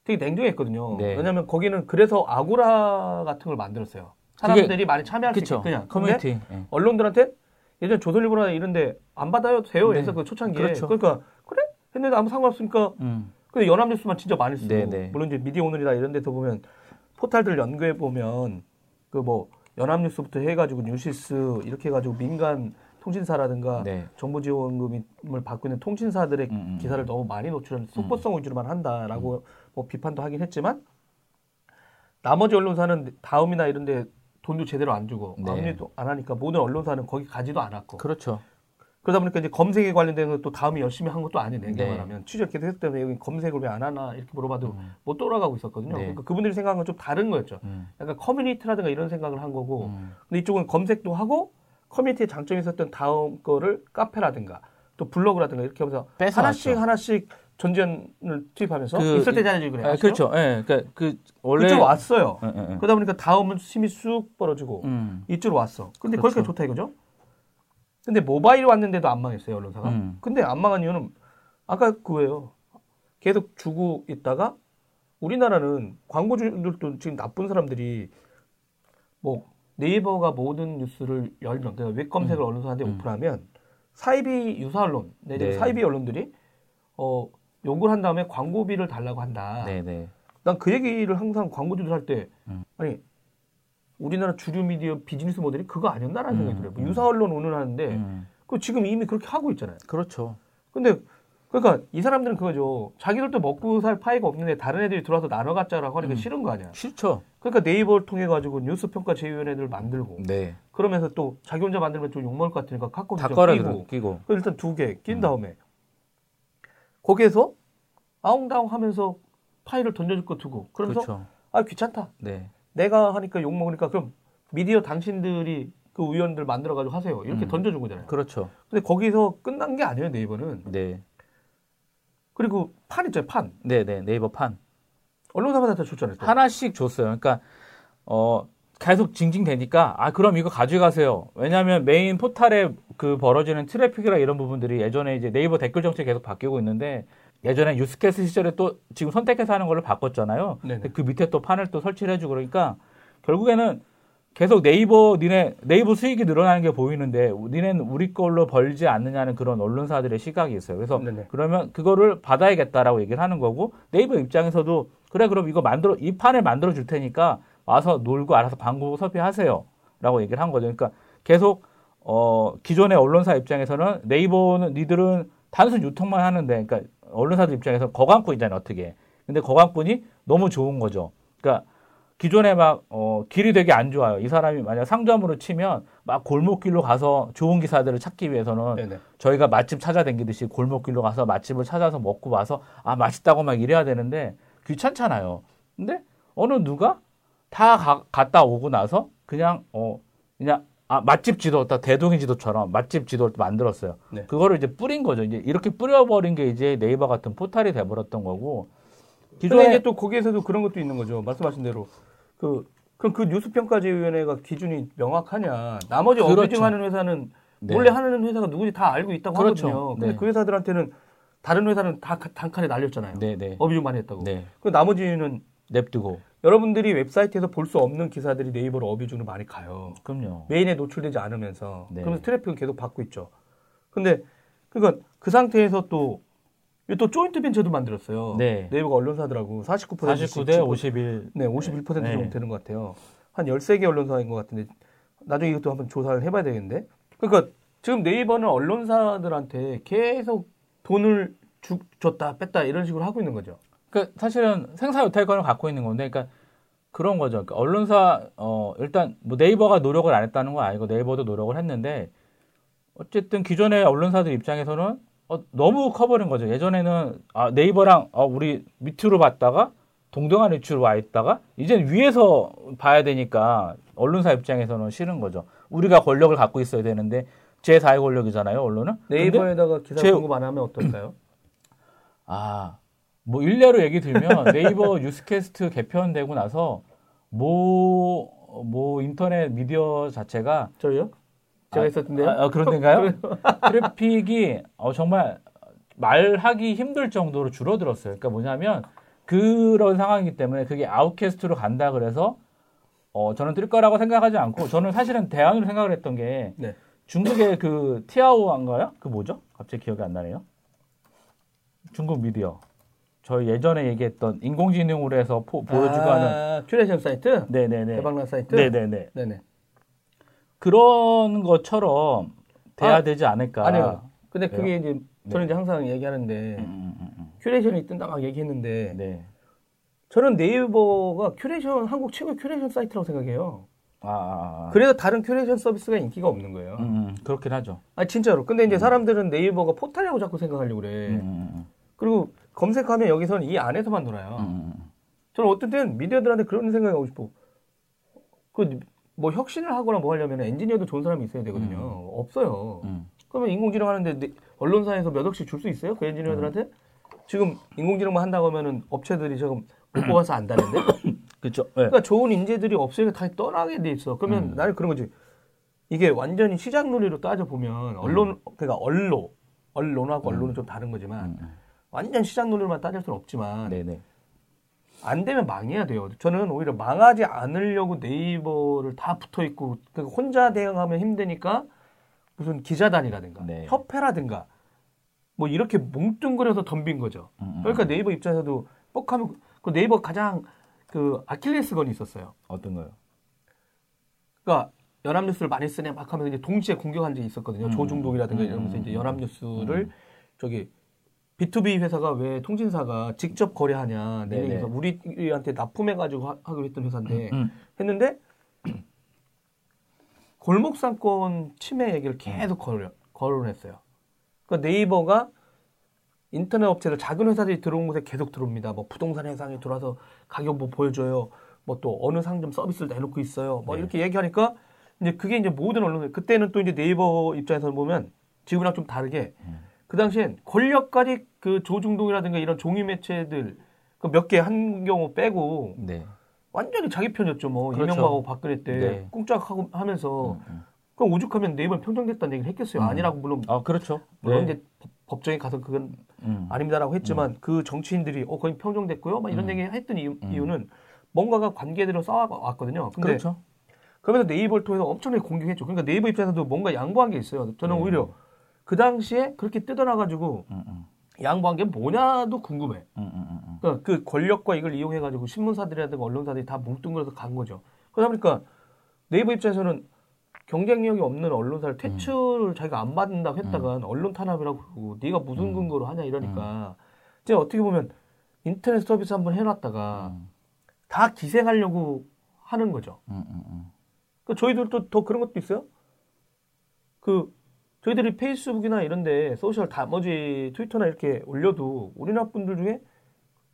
되게 냉정했거든요. 네. 왜냐하면 거기는 그래서 아고라 같은 걸 만들었어요. 사람들이 많이 참여할 그쵸. 수 있게 그냥 커뮤니티 네. 예전 예전 조선일보나 이런데 안 받아요 돼요. 그래서 네. 그 초창기에 그렇죠. 그러니까 그래 했는데 아무 상관없으니까. 음. 근데 연합뉴스만 진짜 많이 쓰고 네, 네. 물론 이제 미디어 오늘이나 이런 데서 보면 포탈들 연구해 보면 그 뭐 연합뉴스부터 해가지고 뉴시스 이렇게 해가지고 민간 통신사라든가 네. 정보 지원금을 받고 있는 통신사들의 음, 음. 기사를 너무 많이 속보성 음. 위주로만 한다라고 음. 뭐 비판도 하긴 했지만 나머지 언론사는 다음이나 이런데 돈도 제대로 안 주고 네. 아무리도 안 하니까 모든 언론사는 거기 가지도 않았고 그렇죠. 그러다 보니까 이제 검색에 관련된 또 다음이 열심히 한 것도 아니네 네. 말하면 취재 계속 했기 때문에 여기 검색을 왜 안 하나 이렇게 물어봐도 음. 못 돌아가고 있었거든요. 네. 그러니까 그분들이 생각한 건 좀 다른 거였죠. 음. 약간 커뮤니티라든가 이런 생각을 한 거고 음. 근데 이쪽은 검색도 하고 커뮤니티에 장점이 있었던 다음 거를 카페라든가 또 블로그라든가 이렇게 하면서 하나씩. 하나씩 전지현을 투입하면서 그, 있을 때 잘해주고 그래요. 아, 그렇죠. 예. 그러니까 그 원래 그쪽 왔어요. 예, 예, 예. 그러다 보니까 다음은 힘이 쑥 벌어지고 음. 이쪽으로 왔어. 근데 그렇죠. 거기까지 좋다 이거죠. 근데 모바일 왔는데도 안 망했어요 언론사가. 음. 근데 안 망한 이유는 아까 그거예요. 계속 주고 있다가 우리나라는 광고주들도 지금 나쁜 사람들이 뭐 네이버가 모든 뉴스를 열면 그러니까 웹 검색을 음. 언론사한테 음. 오픈하면 사이비 유사 언론, 내지는 네. 사이비 언론들이 어 요구를 한 다음에 광고비를 달라고 한다. 난 그 얘기를 항상 광고주들 할 때 음. 아니 우리나라 주류 미디어 비즈니스 모델이 그거 아니었나라는 음. 생각이 들어요. 뭐 음. 유사 언론 운운하는데 음. 그 지금 이미 그렇게 하고 있잖아요. 그렇죠. 근데 그러니까 이 사람들은 그거죠. 자기들도 먹고 살 파이가 없는데 다른 애들이 들어와서 나눠 갖자라고 하니까 음. 싫은 거 아니야. 싫죠. 그러니까 네이버를 통해 가지고 뉴스 평가 제휴위원회를 만들고 네. 그러면서 또 자기 혼자 만들면 좀 욕먹을 것 같으니까 카카오 다 끼고, 끼고. 일단 두 개 낀 다음에 거기에서 아웅다웅 하면서 파일을 던져줄 거 두고 그러면서 그렇죠. 아 귀찮다. 네. 내가 하니까 욕 먹으니까 그럼 미디어 당신들이 그 위원회를 만들어가지고 하세요. 이렇게 음. 던져준 거잖아요. 그렇죠. 근데 거기서 끝난 게 아니에요 네이버는. 네. 그리고 판 있잖아요 판. 네네 네이버 판. 언론사마다 다 줬잖아요. 또. 하나씩 줬어요. 그러니까 어 계속 징징대니까 아 그럼 이거 가져가세요. 왜냐하면 메인 포탈에 그 벌어지는 트래픽이나 이런 부분들이 예전에 이제 네이버 댓글 정책 계속 바뀌고 있는데 예전에 유스캐스 시절에 또 지금 선택해서 하는 걸로 바꿨잖아요. 그 밑에 또 판을 또 설치를 해주고 그러니까 결국에는 계속 네이버 니네 네이버 수익이 늘어나는 게 보이는데 니네는 우리 걸로 벌지 않느냐는 그런 언론사들의 시각이 있어요. 그래서 네네. 그러면 그거를 받아야겠다라고 얘기를 하는 거고 네이버 입장에서도 그래 그럼 이거 만들어 이 판을 만들어 줄 테니까 와서 놀고 알아서 광고 섭외하세요 라고 얘기를 한 거죠. 그러니까 계속 어 기존의 언론사 입장에서는 네이버는 니들은 단순 유통만 하는데 그러니까 언론사들 입장에서 거강꾼이잖아요 어떻게. 근데 거강꾼이 너무 좋은 거죠. 그러니까 기존에 막 어, 길이 되게 안 좋아요. 이 사람이 만약 상점으로 치면 막 골목길로 가서 좋은 기사들을 찾기 위해서는 네네. 저희가 맛집 찾아다니듯이 골목길로 가서 맛집을 찾아서 먹고 와서 아 맛있다고 막 이래야 되는데 귀찮잖아요. 근데 어느 누가 다 가, 갔다 오고 나서 그냥 어 그냥 아 맛집 지도 다 대동인 지도처럼 맛집 지도를 만들었어요. 네. 그거를 이제 뿌린 거죠. 이제 이렇게 뿌려버린 게 이제 네이버 같은 포탈이 돼버렸던 거고. 기존에 이제 또 거기에서도 그런 것도 있는 거죠. 말씀하신 대로 그 그럼 그 뉴스평가제위원회가 기준이 명확하냐? 나머지 그렇죠. 어뷰징하는 회사는 네. 원래 하는 회사가 누구지 다 알고 있다고 그렇죠. 하거든요. 근데 네. 그 회사들한테는 다른 회사는 다 단칸에 날렸잖아요. 네, 네. 어뷰징 많이 했다고. 네. 그 나머지는 냅두고. 여러분들이 웹사이트에서 볼 수 없는 기사들이 네이버로 어뷰징을 많이 가요. 그럼요. 메인에 노출되지 않으면서. 네. 그러면서 트래픽은 계속 받고 있죠. 근데 그러니까 그 상태에서 또 또 조인트 벤처도 만들었어요. 네. 네이버가 언론사들하고 49% 49대 51. 네, 51% 네. 정도 되는 것 같아요. 한 13개 언론사인 것 같은데 나중에 이것도 한번 조사를 해봐야 되겠는데. 그러니까 지금 네이버는 언론사들한테 계속 돈을 주, 줬다 뺐다 이런 식으로 하고 있는 거죠. 그러니까 사실은 생사 유탈권을 갖고 있는 건데, 그러니까 그런 거죠. 그러니까 언론사 어 일단 뭐 네이버가 노력을 안 했다는 건 아니고 네이버도 노력을 했는데 어쨌든 기존의 언론사들 입장에서는 어, 너무 커버린 거죠. 예전에는 아, 네이버랑 어, 우리 밑으로 봤다가 동등한 위치로 와 있다가 이제 위에서 봐야 되니까 언론사 입장에서는 싫은 거죠. 우리가 권력을 갖고 있어야 되는데 제4의 권력이잖아요, 언론은. 네이버에다가 기사 제... 공급 안 하면 어떨까요? 아, 뭐 일례로 얘기 들면 네이버 뉴스캐스트 개편되고 나서 모, 모 인터넷 미디어 자체가 저요? 제가 아, 있었던데요? 아, 아, 그런 데인가요? 트래픽이 어, 정말 말하기 힘들 정도로 줄어들었어요. 그러니까 뭐냐면 그런 상황이기 때문에 그게 아웃캐스트로 간다 그래서 어, 저는 뜰 거라고 생각하지 않고 저는 사실은 대안으로 생각을 했던 게 네. 중국의 그 티아오인가요? 그 뭐죠? 갑자기 기억이 안 나네요. 중국 미디어. 저희 예전에 얘기했던 인공지능으로 해서 포, 보여주고 아, 하는 큐레이션 사이트? 네네네. 대박난 사이트? 네네네. 네네. 그런 것처럼 돼야 아, 되지 않을까. 아니요. 근데 그게 왜요? 이제 저는 네. 이제 항상 얘기하는데 음, 음, 음, 음. 큐레이션이 뜬다 막 얘기했는데 네. 저는 네이버가 큐레이션 한국 최고의 큐레이션 사이트라고 생각해요. 아, 아, 아. 그래서 다른 큐레이션 서비스가 인기가 없는 거예요. 음, 그렇긴 하죠. 아 진짜로. 근데 이제 사람들은 네이버가 포탈이라고 자꾸 생각하려고 그래. 그리고 검색하면 여기서는 이 안에서만 놀아요. 음. 저는 어떤 때는 미디어들한테 그런 생각이 하고 싶어. 그, 뭐 혁신을 하거나 뭐 하려면 엔지니어도 좋은 사람이 있어야 되거든요. 음. 없어요. 음. 그러면 인공지능 하는데 언론사에서 몇 억씩 줄 수 있어요? 그 엔지니어들한테? 음. 지금 인공지능만 한다고 하면은 업체들이 지금 못 뽑아서 안다는데? 그렇죠. 네. 그러니까 좋은 인재들이 없으니까 다 떠나게 돼 있어. 그러면 음. 나는 그런 거지. 이게 완전히 시장 논리로 따져 보면 언론 그러니까 언론 언론하고 언론은 좀 다른 거지만 완전 시장 논리로만 따질 수는 없지만 네네. 안 되면 망해야 돼요. 저는 오히려 망하지 않으려고 네이버를 다 붙어 있고 그러니까 혼자 대응하면 힘드니까 무슨 기자단이라든가 네. 협회라든가 뭐 이렇게 뭉뚱그려서 덤빈 거죠. 음, 음. 그러니까 네이버 입장에서도 뻑하면 그 네이버 가장 그 아킬레스건이 있었어요. 어떤 거요? 그러니까 연합뉴스를 많이 쓰네 막 하면서 이제 동시에 공격한 적이 있었거든요. 음, 조중동이라든가 음, 이러면서 이제 연합뉴스를 저기 B2B 회사가 왜 통신사가 직접 거래하냐 내에서 우리한테 납품해가지고 하, 고 했던 회사인데 음, 음. 했는데 골목상권 침해 얘기를 계속 거론, 거론했어요. 그러니까 네이버가 인터넷 업체들 작은 회사들이 들어온 곳에 계속 들어옵니다. 뭐 부동산 회사에 들어와서 가격 뭐 보여줘요. 뭐 또 어느 상점 서비스를 내놓고 있어요. 뭐 네. 이렇게 얘기하니까 이제 그게 이제 모든 언론 그때는 또 이제 네이버 입장에서 보면 지금이랑 좀 다르게 음. 그 당시엔 권력까지 그 조중동이라든가 이런 종이 매체들 그 몇 개 한 경우 빼고 네. 완전히 자기 편이었죠. 뭐 그렇죠. 이명박하고 박근혜 때 네. 꿍짝하고 하면서 음, 음. 그럼 오죽하면 네이버 평정됐다는 얘기를 했겠어요. 음. 아니라고 물론 아 그렇죠. 물론 네. 이제 법정에 가서 그건 음. 아닙니다라고 했지만 음. 그 정치인들이 어 거의 평정됐고요. 막 이런 음. 얘기 했던 이유, 는 뭔가가 관계대로 쌓아왔거든요. 근데 그렇죠. 그러면서 네이버를 통해서 엄청나게 공격했죠. 그러니까 네이버 입장에서도 뭔가 양보한 게 있어요. 저는 네. 오히려 그 당시에 그렇게 뜯어놔가지고 음, 음. 양보한 게 뭐냐도 궁금해. 음, 음, 음, 음. 그러니까 그 권력과 이걸 이용해가지고 신문사들이라든가 언론사들이 다 뭉뚱그려서 간 거죠. 그러다 보니까 네이버 입장에서는 경쟁력이 없는 언론사를 퇴출을 자기가 안 받는다고 했다가 언론 탄압이라고 그러고 네가 무슨 근거로 하냐 이러니까 이제 어떻게 보면 인터넷 서비스 한번 해놨다가 다 기생하려고 하는 거죠. 음, 음, 음. 그 저희들도 더 그런 것도 있어요. 그 저희들이 페이스북이나 이런데 소셜 나머지 트위터나 이렇게 올려도 우리나라 분들 중에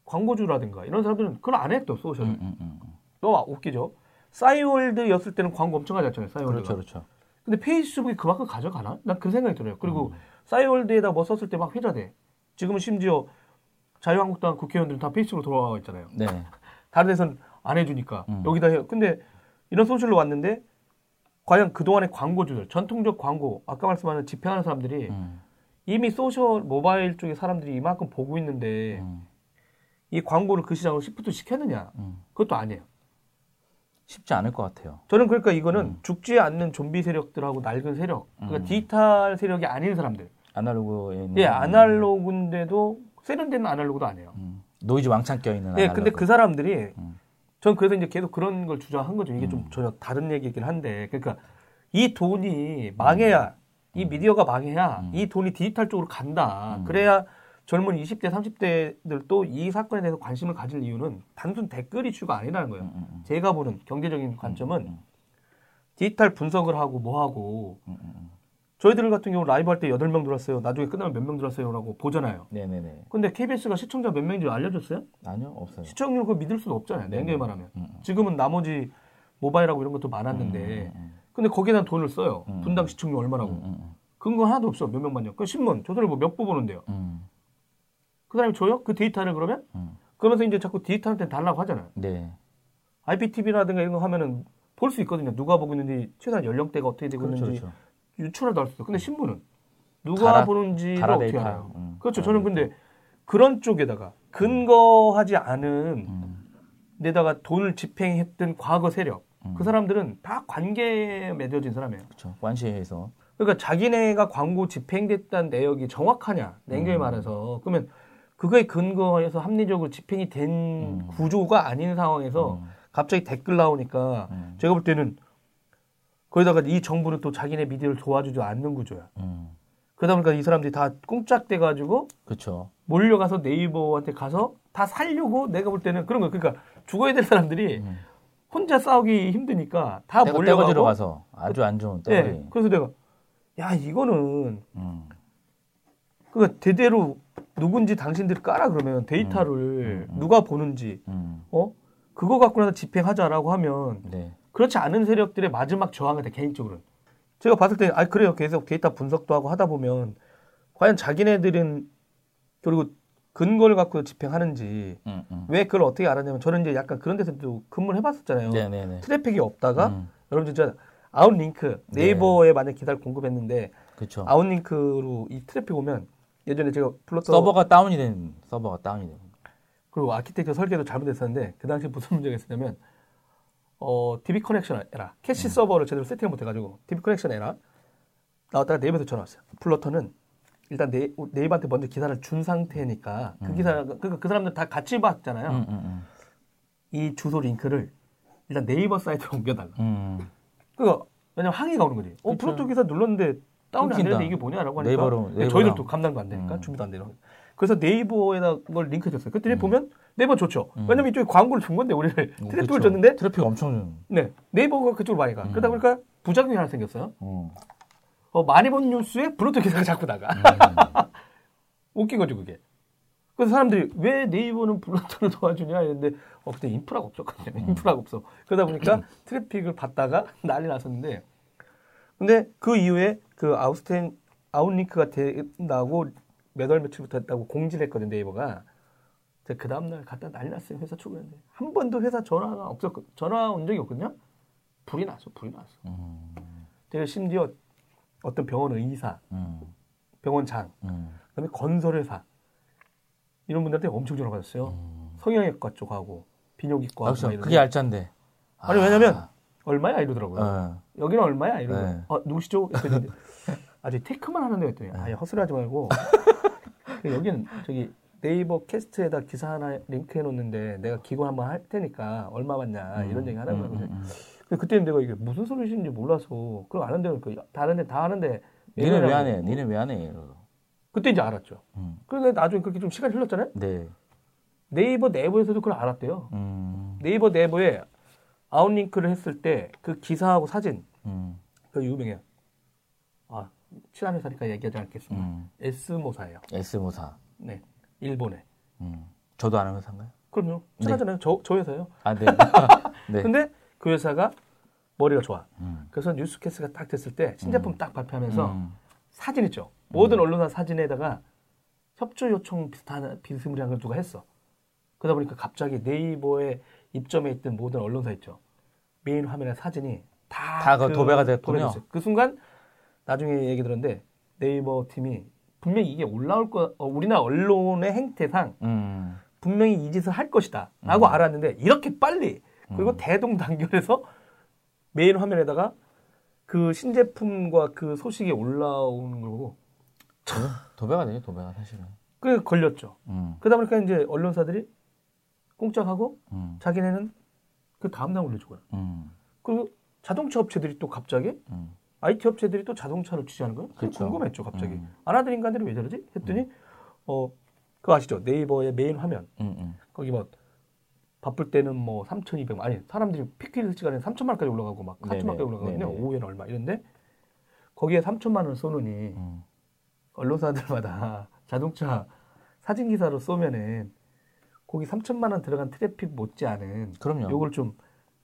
광고주라든가 이런 사람들은 그걸 안 해줘 소셜. 음, 음, 음. 너무 웃기죠. 싸이월드였을 때는 광고 엄청 하지 않잖아요. 싸이월드. 그렇죠, 그렇죠. 근데 페이스북이 그만큼 가져가나? 난 그 생각이 들어요. 그리고 음. 싸이월드에다 뭐 썼을 때 막 회자돼. 지금은 심지어 자유한국당 국회의원들은 다 페이스북으로 돌아와 있잖아요. 네. 다른 데선 안 해주니까 음. 여기다 해요. 근데 이런 소셜로 왔는데 과연 그동안의 광고주들, 전통적 광고, 아까 말씀하는 집행하는 사람들이 음, 이미 소셜 모바일 쪽의 사람들이 이만큼 보고 있는데 음, 이 광고를 그 시장으로 시프트 시켰느냐? 음. 그것도 아니에요. 쉽지 않을 것 같아요. 저는 그러니까 이거는 음. 죽지 않는 좀비 세력들하고 낡은 세력, 그러니까 음. 디지털 세력이 아닌 사람들. 아날로그에 있는 예, 아날로그인데도 세련된 아날로그도 아니에요. 음, 노이즈 왕창 껴 있는 예, 아날로그. 근데 그 사람들이 음. 전 그래서 이제 계속 그런 걸 주장한 거죠. 이게 좀 음. 전혀 다른 얘기긴 한데, 그러니까 이 돈이 망해야 이 미디어가 망해야 음. 이 돈이 디지털 쪽으로 간다. 음. 그래야 젊은 20대, 30대들도 이 사건에 대해서 관심을 가질 이유는 단순 댓글 이슈가 아니라는 거예요. 음, 음, 음. 제가 보는 경제적인 관점은 음, 디지털 분석을 하고 뭐 하고 음, 음, 음. 저희들 같은 경우 라이브 할때 8명 들어왔어요. 나중에 끝나면 몇 명 들어왔어요라고 보잖아요. 네네네. 근데 KBS가 시청자 몇 명인지 알려줬어요? 아니요, 없어요. 시청률 그거 믿을 수는 없잖아요. 네, 냉정히 네. 말하면. 음, 음. 지금은 나머지 모바일하고 이런 것도 많았는데 음, 음, 근데 거기에다 돈을 써요. 음. 분당 시청률 얼마라고. 음, 음, 음. 근거 하나도 없어. 몇 명만요. 그 신문, 저들이 뭐몇 부 보는데요. 음, 그 사람이 줘요? 그 데이터를 그러면? 음. 그러면서 이제 자꾸 디지털한테 달라고 하잖아요. 네. IPTV라든가 이런 거 하면은 볼 수 있거든요. 누가 보고 있는지, 최소한 연령대가 어떻게 되고 그렇죠, 있는지 그렇죠. 할수 있어. 근데 신문은 누가 보는지를 달아 어떻게. 알아요? 음, 그렇죠. 달아 저는. 근데 그런 쪽에다가 근거하지 않은 음, 데다가 돈을 집행했던 과거 세력 음. 그 사람들은 다 관계에 맺어진 사람이에요. 그렇죠. 관시에서. 그러니까 자기네가 광고 집행됐다는 내역이 정확하냐 냉정히 음. 말해서 그러면 그거에 근거해서 합리적으로 집행이 된 음. 구조가 아닌 상황에서 음, 갑자기 댓글 나오니까 음, 제가 볼 때는 거기다가 이 정부는 또 자기네 미디어를 도와주지 않는 구조야. 음. 그러다 보니까 이 사람들이 다 꽁짝대 가지고 그렇죠. 몰려가서 네이버한테 가서 다 살려고 내가 볼 때는 그런 거 그러니까 죽어야 될 사람들이 음. 혼자 싸우기 힘드니까 다 떼거지로 가서 아주 안 좋은 예. 떼거리. 그래서 내가 야 이거는 음, 그러니까 대대로 누군지 당신들이 까라 그러면 데이터를 음, 음. 누가 보는지 음, 어 그거 갖고 나서 집행하자라고 하면 네. 그렇지 않은 세력들의 마지막 저항을 돼 개인적으로는 제가 봤을 때 아 그래요 계속 데이터 분석도 하고 하다 보면 과연 자기네들은 그리고 근거를 갖고 집행하는지 음, 음. 왜 그걸 어떻게 알았냐면 저는 이제 약간 그런 데서도 근무를 해봤었잖아요 네네네. 트래픽이 없다가 음, 여러분 진짜 outlink 네. 네이버에 만약 기사를 공급했는데 그렇죠. outlink로 이 트래픽 오면 예전에 제가 블로터 서버가 다운이 된 서버가 다운이 된. 그리고 아키텍처 설계도 잘못했었는데 그 당시 무슨 문제가 있었냐면 어 DB connection error 캐시 서버를 제대로 세팅을 못해가지고 DB connection error 나왔다가 네이버에서 전화 왔어요. 블로터는 일단 네, 네이버한테 먼저 기사를 준 상태니까 그 음. 기사 그러니까 그 사람들 다 같이 봤잖아요. 음, 음, 이 주소 링크를 일단 네이버 사이트로 옮겨달라. 음. 음. 그거 왜냐면 항의가 오는 거지. 어. 블로터 기사 눌렀는데 다운이 안 끊긴다. 되는데 이게 뭐냐라고 하니까 네이버로- 네, 네이버랑. 저희들도 감당도 안 되니까 음. 준비도 안 되는. 그래서 네이버에다 그걸 링크 줬어요. 그랬더니 음. 보면 네이버 좋죠. 음. 왜냐면 이쪽에 광고를 준 건데 우리를 트래픽을 그쵸. 줬는데 트래픽 엄청. 네 네이버가 그쪽으로 많이 가. 음. 그러다 보니까 부작용이 하나 생겼어요. 음. 어, 많이 본 뉴스에 블로터 기사가 자꾸 나가. 음. 웃긴 거죠 그게. 그래서 사람들이 왜 네이버는 블로터를 도와주냐 이랬는데 어 그때 인프라가 없었거든요. 음. 인프라가 없어. 그러다 보니까 트래픽을 받다가 난리 났었는데 근데 그 이후에 그 아웃스탠 outlink가 된다고 몇 월 며칠부터 했다고 공지를 했거든 네이버가. 그 다음날 갔다 난리 났어요. 회사 출근했는데 한 번도 회사 전화가 없었고 전화 온 적이 없거든요. 불이 났어. 불이 났어. 음. 제가 심지어 어떤 병원 의사, 음. 병원장, 음. 그 다음에 건설회사 이런 분들한테 엄청 전화 받았어요. 음. 성형외과 쪽하고 비뇨기과 아, 막 그렇죠. 이런 그게 알짠데. 아니, 왜냐면 얼마야 이러더라고요. 어. 여기는 얼마야 이러고 네. 어, 누구시죠? 그랬더니 아직 테크만 하는데 했더니 아예 허술하지 말고 그 여기는 저기 네이버 캐스트에다 기사 하나 링크해 놓는데 내가 기고 한번 할 테니까 얼마 받냐 이런 얘기 하는 거예요. 음, 음, 음. 그때는 내가 이게 무슨 소리신지 몰라서 그럼 안 한다고 그 다른 데 다 하는데 니는 왜 안 해? 니는 왜 안 해? 이러고. 그때 이제 알았죠. 음. 그런데 나중에 그렇게 좀 시간이 흘렀잖아요. 네. 네이버 내부에서도 그걸 알았대요. 음. 네이버 내부에 아웃링크를 했을 때 그 기사하고 사진 음. 그 유명해요. 아 친한 회사니까 얘기하지 않겠습니다. 음. S모사예요. S모사. 네, 일본에. 음. 저도 아는 회사인가요? 그럼요. 친하잖아요. 네. 저, 저 회사요. 아, 네. 네. 근데 그 회사가 머리가 좋아. 음. 그래서 뉴스캐스가 딱 됐을 때 신제품 음. 딱 발표하면서 음. 사진 있죠. 모든 음. 언론사 사진에다가 협조 요청 비슷한 비스무리한 걸 누가 했어. 그러다 보니까 갑자기 네이버에 입점해 있던 모든 언론사 있죠. 메인 화면에 사진이 다그 다 도배가 됐군요. 그 순간 나중에 얘기 들었는데 네이버 팀이 분명히 이게 올라올 거 어, 우리나라 언론의 행태상 음. 분명히 이 짓을 할 것이다라고 음. 알았는데 이렇게 빨리 그리고 음. 대동단결해서 메인 화면에다가 그 신제품과 그 소식이 올라오는 거고 도배가 되죠 도배가 사실은 그 걸렸죠. 음. 그러다 보니까 이제 언론사들이 꽁짝하고 음. 자기네는 그 다음 날 올려주고요. 음. 그리고 자동차 업체들이 또 갑자기 음. IT 업체들이 또 자동차를 취재하는 거예요. 그렇죠. 궁금했죠, 갑자기. 음. 안하던 인간들이 왜 저러지? 했더니 음. 어 그거 아시죠? 네이버의 메인 화면 음, 거기 뭐 바쁠 때는 뭐 3,200만 아니 사람들이 피크 시간에 3천만 원까지 올라가고 막 4천만 원까지 올라가거든요. 오후에는 얼마 이런데 거기에 3천만 원 쏘느니 언론사들마다 자동차 사진 기사로 쏘면은 거기 3천만 원 들어간 트래픽 못지 않은 그럼요. 요걸 좀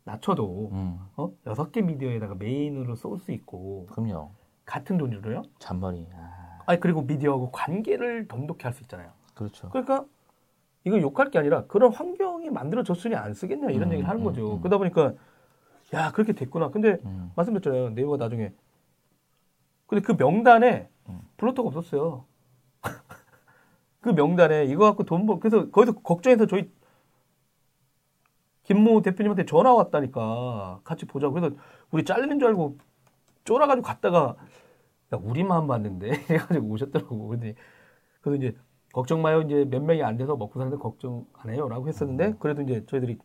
낮춰도 음. 어 여섯 개 미디어에다가 메인으로 쏠 수 있고 그럼요. 같은 돈으로요. 잔머리. 아. 아니 그리고 미디어하고 관계를 돈독히 할 수 있잖아요. 그렇죠. 그러니까 이거 욕할 게 아니라 그런 환경이 만들어졌으니 안 쓰겠냐 이런 음, 얘기를 하는 음, 거죠. 음, 그러다 보니까 야 그렇게 됐구나. 근데 음. 말씀드렸잖아요. 네이버가 나중에 근데 그 명단에 음. 블로터가 없었어요. 그 명단에 이거 갖고 돈 벌, 그래서 거기서 걱정해서 저희 김모 대표님한테 전화 왔다니까 같이 보자고. 그래서 우리 잘리는 줄 알고 쫄아가지고 갔다가 야, 우리만 봤는데 해가지고 오셨더라고. 근데 그래서 이제 걱정 마요. 이제 몇 명이 안 돼서 먹고 사는데 걱정 안 해요라고 했었는데 음. 그래도 이제 저희들이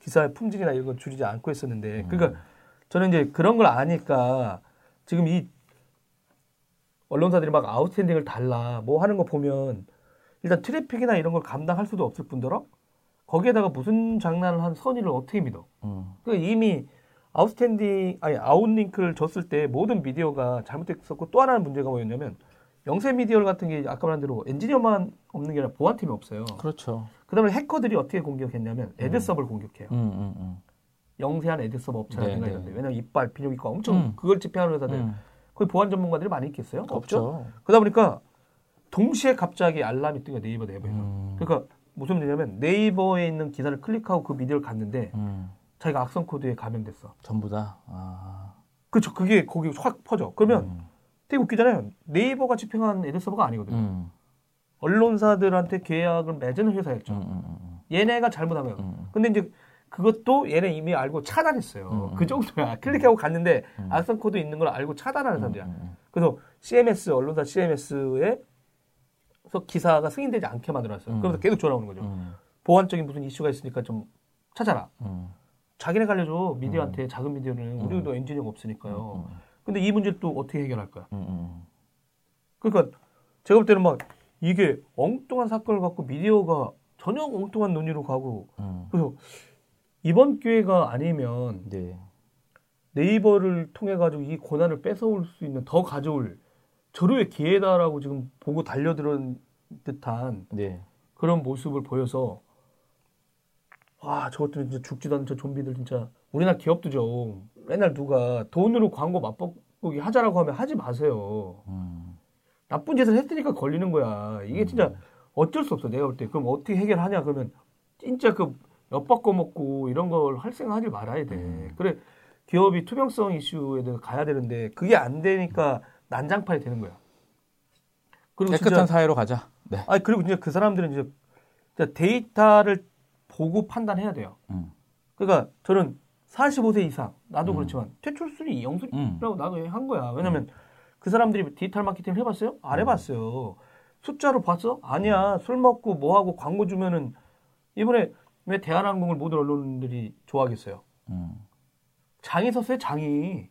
기사의 품질이나 이런 걸 줄이지 않고 했었는데 그러니까 음. 저는 이제 그런 걸 아니까 지금 이 언론사들이 막 아웃스탠딩을 달라 뭐 하는 거 보면 일단 트래픽이나 이런 걸 감당할 수도 없을 뿐더러 거기에다가 무슨 장난을 한 선의를 어떻게 믿어? 음. 그러니까 이미 아웃스탠딩 아니 outlink를 줬을 때 모든 미디어가 잘못됐었고 또 하나는 문제가 뭐였냐면 영세 미디어 같은 게 아까 말한 대로 엔지니어만 없는 게 아니라 보안팀이 없어요. 그렇죠. 그다음에 해커들이 어떻게 공격했냐면 ad 서버를 음. 공격해요. 음, 음, 음. 영세한 ad 서버 업체라든가 네, 이런데 네. 왜냐면 이빨 비뇨기과 엄청 음. 그걸 집행하는 회사들 음. 거기 보안 전문가들이 많이 있겠어요? 없죠. 없죠. 그러다 보니까 동시에 갑자기 알람이 떠요 네이버. 음. 그러니까 무슨 문제냐면 네이버에 있는 기사를 클릭하고 그 미디어를 갔는데 음. 자기가 악성 코드에 감염됐어. 전부 다. 아. 그렇죠. 그게 거기 확 퍼져. 그러면 음. 되게 웃기잖아요. 네이버가 집행한 ad 서버가 아니거든요. 음. 언론사들한테 계약을 맺은 회사였죠. 음, 음, 얘네가 잘못하면. 근데 이제 그것도 얘네 이미 알고 차단했어요. 그 정도야. 클릭하고 갔는데 악성 코드 있는 걸 알고 차단하는 사람들이야. 그래서 CMS 언론사 CMS에 그래서 기사가 승인되지 않게 만들어놨어요. 음. 그러면서 계속 전화 오는 거죠. 음. 보안적인 무슨 이슈가 있으니까 좀 찾아라. 음. 자기네 갈려줘 미디어한테 음. 작은 미디어는 음. 우리도 엔지니어가 없으니까요. 음, 근데 이 문제를 또 어떻게 해결할 거야? 그러니까 제가 볼 때는 막 이게 엉뚱한 사건을 갖고 미디어가 전혀 엉뚱한 논의로 가고 그래서 이번 기회가 아니면 네. 네이버를 통해 가지고 이 권한을 뺏어올 수 있는 더 가져올 절호의 기회다라고 지금 보고 달려드는 듯한 네. 그런 모습을 보여서 와 저것들 진짜 죽지도 않는 저 좀비들 진짜 우리나라 기업도죠 맨날 누가 돈으로 광고 맛보기 하자라고 하면 하지 마세요 음. 나쁜 짓을 했으니까 걸리는 거야 이게 진짜 음. 어쩔 수 없어 내가 볼 때 그럼 어떻게 해결하냐 그러면 진짜 그 엿바꿔 먹고 이런 걸 할 생각 하지 말아야 돼 음. 그래 기업이 투명성 이슈에 대해서 가야 되는데 그게 안 되니까 난장판이 되는 거야. 그리고 깨끗한 진짜, 사회로 가자. 네. 아 그리고 이제 그 사람들은 이제 데이터를 보고 판단해야 돼요. 음. 그러니까 저는 45세 이상 나도 음. 그렇지만 퇴출술이 영술이라고 음. 나도 한 거야. 왜냐면 음. 그 사람들이 디지털 마케팅 해봤어요? 안 음. 해봤어요. 숫자로 봤어? 아니야. 술 먹고 뭐 하고 광고 주면은 이번에 왜 대한항공을 모든 언론들이 좋아하겠어요? 음. 장이 섰어요, 장이.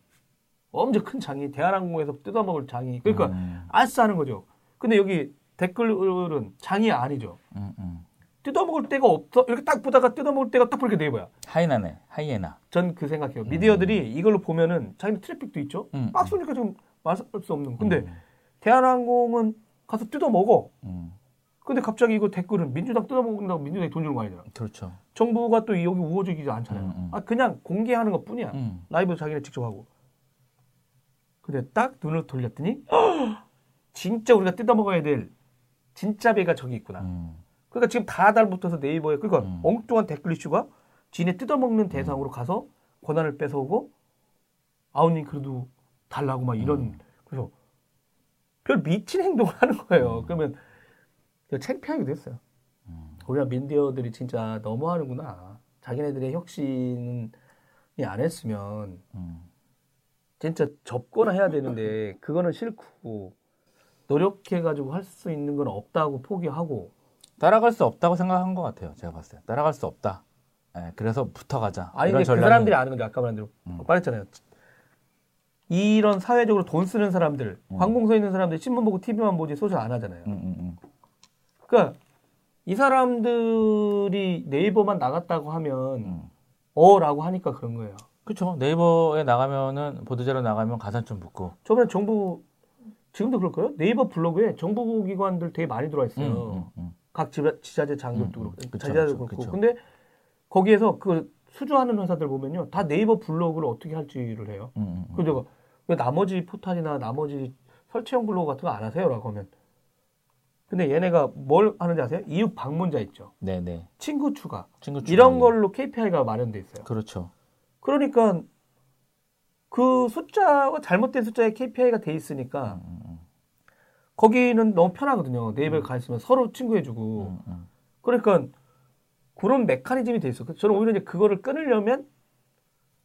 엄청 큰 장이 대한항공에서 뜯어먹을 장이 그러니까 음. 아싸 하는 거죠. 근데 여기 댓글은 장이 아니죠. 음, 음. 뜯어먹을 데가 없어 이렇게 딱 보다가 뜯어먹을 데가 딱 보니까 네이버야. 하이나네, 하이에나. 전 그 생각해요. 미디어들이 이걸로 보면은 자기네 트래픽도 있죠. 음. 박스니까 좀 말할 수 없는. 근데 음. 대한항공은 가서 뜯어먹어. 음. 근데 갑자기 이거 댓글은 민주당 뜯어먹는다고 민주당이 돈 주는 거 아니잖아. 그렇죠. 정부가 또 여기 우호적이지 않잖아요. 음, 음. 아 그냥 공개하는 것 뿐이야. 음. 라이브 자기네 직접 하고. 근데 딱 눈을 돌렸더니 진짜 우리가 뜯어먹어야 될 진짜 배가 저기 있구나. 음. 그러니까 지금 다 달붙어서 네이버에 그러니까 음. 엉뚱한 댓글 이슈가 지네 뜯어먹는 대상으로 가서 권한을 뺏어오고 아우님 그래도 달라고 막 이런 음. 그래서 별 미친 행동을 하는 거예요. 그러면 창피하기도 했어요. 음. 우리가 민디어들이 진짜 너무하는구나. 자기네들의 혁신이 안 했으면 음. 진짜 접거나 해야 되는데 그거는 싫고 노력해가지고 할 수 있는 건 없다고 포기하고 따라갈 수 없다고 생각한 것 같아요. 제가 봤을 때 따라갈 수 없다. 예, 그래서 붙어가자. 아니 근데 그 전략이- 사람들이 아는 건데 아까 말한 대로 음. 말했잖아요. 이런 사회적으로 돈 쓰는 사람들, 음. 관공서에 있는 사람들 신문 보고 TV만 보지 소셜 안 하잖아요. 음, 음, 음. 그러니까 이 사람들이 네이버만 나갔다고 하면 음. 어라고 하니까 그런 거예요. 그렇죠. 네이버에 나가면은 보도자료 나가면 가산점 붙고. 저번에 정부 지금도 그럴 거예요. 네이버 블로그에 정부 기관들 되게 많이 들어와 있어요. 음, 음, 음. 각 지자, 지자재 장교도 음, 음. 그렇고 그쵸, 그쵸, 그렇고 그쵸. 근데 거기에서 그 수주하는 회사들 보면요 다 네이버 블로그를 어떻게 할지를 해요. 음. 그래서 왜 나머지 포탈이나 나머지 설치형 블로그 같은 거 안 하세요라고 하면 근데 얘네가 뭘 하는지 아세요? 이웃 방문자 있죠. 네, 네. 친구 추가 친구 이런 추가하기. 걸로 KPI가 마련돼 있어요. 그렇죠. 그러니까 그 숫자가 잘못된 숫자에 KPI가 돼 있으니까 음, 음, 거기는 너무 편하거든요. 네이버에 가 있으면 서로 친구해주고 음, 음. 그러니까 그런 메커니즘이 돼 있어. 그래서 저는 오히려 이제 그거를 끊으려면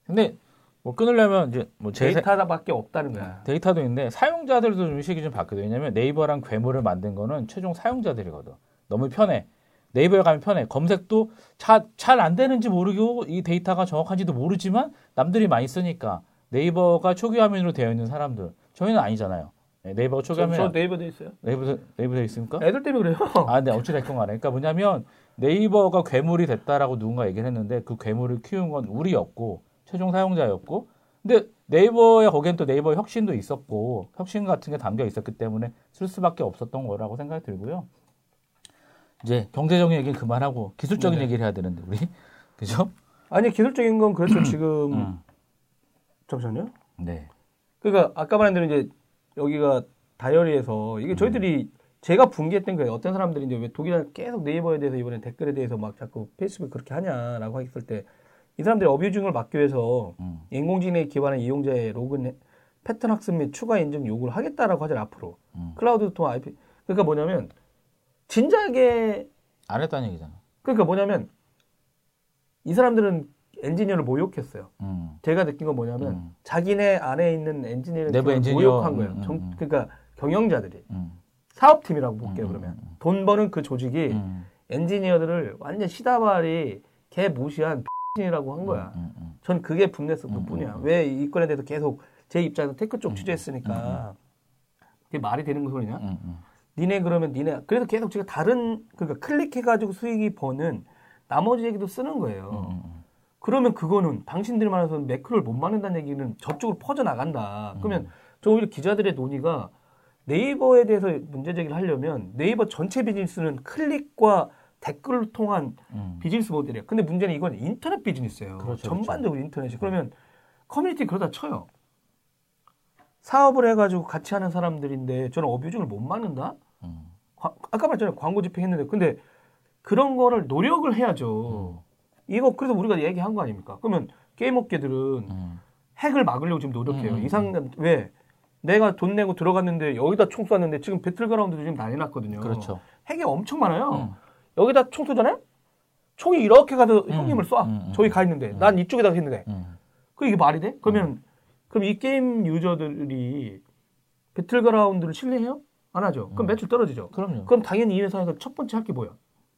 근데 뭐 끊으려면 이제 뭐제 데이터밖에 없다는 거야. 데이터도 있는데 사용자들도 좀 의식이 좀 바뀌어요. 왜냐면 네이버랑 괴물을 만든 거는 최종 사용자들이거든. 너무 편해. 네이버에 가면 편해. 검색도 잘 안 되는지 모르고 이 데이터가 정확한지도 모르지만 남들이 많이 쓰니까 네이버가 초기 화면으로 되어 있는 사람들 저희는 아니잖아요. 네, 네이버가 초기 저, 화면 저 네이버 돼 있어요. 네이버 네이버 되어 있습니까? 애들 때문에 그래요. 아, 네, 어찌 됐건 간에. 그러니까 뭐냐면 네이버가 괴물이 됐다라고 누군가 얘기를 했는데 그 괴물을 키운 건 우리였고 최종 사용자였고 근데 네이버에 거기엔 또 네이버 혁신도 있었고 혁신 같은 게 담겨 있었기 때문에 쓸 수밖에 없었던 거라고 생각이 들고요. 이제 경제적인 얘기는 그만하고 기술적인 네. 얘기를 해야 되는데 우리 그죠? 아니 기술적인 건 그렇죠. 지금 음. 잠시만요. 네. 그러니까 아까 말한 대로 이제 여기가 다이어리에서 이게 저희들이 제가 분개했던 거예요. 어떤 사람들이 이제 왜 독일은 계속 네이버에 대해서 이번에 댓글에 대해서 막 자꾸 페이스북 그렇게 하냐라고 했을 때 이 사람들이 어뷰징을 막기 위해서 음. 인공지능에 기반한 이용자의 로그인 패턴 학습 및 추가 인증 요구를 하겠다라고 하잖아요 앞으로 음. 클라우드 통화 IP 그러니까 뭐냐면 진작에 안 했다는 얘기잖아. 그러니까 뭐냐면 이 사람들은 엔지니어를 모욕했어요. 음. 제가 느낀 건 뭐냐면 음. 자기네 안에 있는 엔지니어를 내부 엔지니어, 모욕한 거예요. 음, 음, 정- 음. 그러니까 경영자들이 음. 사업팀이라고 볼게요. 음, 그러면 음, 음. 돈 버는 그 조직이 음. 엔지니어들을 완전 시다발이 개 무시한 이라고 한 거야. 음, 음, 전 그게 분냈을 음, 뿐이야. 음, 왜이 건에 대해서 계속 제 입장에서 tech 쪽 음, 취재했으니까 그게 말이 되는 소리냐? 음, 음. 니네 그러면 니네 그래서 계속 제가 다른 그러니까 클릭해가지고 수익이 버는 나머지 얘기도 쓰는 거예요. 음, 음. 그러면 그거는 당신들 말해서는 매크로를 못 막는다는 얘기는 저쪽으로 퍼져 나간다. 그러면 저 오히려 기자들의 논의가 네이버에 대해서 문제 제기를 하려면 네이버 전체 비즈니스는 클릭과 댓글을 통한 음. 비즈니스 모델이에요. 근데 문제는 이건 인터넷 비즈니스예요. 그렇죠, 전반적으로 인터넷이. 그러면 커뮤니티 그러다 쳐요. 사업을 해가지고 같이 하는 사람들인데 저는 abusing을 못 막는다? 음. 과- 아까 말했잖아요. 광고 집행했는데. 근데 그런 거를 노력을 해야죠. 이거 그래서 우리가 얘기한 거 아닙니까? 그러면 게임 업계들은 음. hack을 막으려고 지금 노력해요. 음, 음, 이상 왜 내가 돈 내고 들어갔는데 여기다 총 쐈는데 지금 배틀그라운드도 지금 난리 났거든요. 그렇죠. hack이 엄청 많아요. 음. 여기다 총 쏘잖아요? 총이 이렇게 음, 형님을 쏴. 음, 음, 저기 가 있는데. 음. 난 이쪽에다가 했는데. 음. 그 이게 말이 돼? 그러면 그럼 이 게임 유저들이 배틀그라운드를 신뢰해요? 안 하죠. 그럼 음. 매출 떨어지죠. 그럼요. 그럼 당연히 이 회사에서 첫 번째 할 게 뭐야?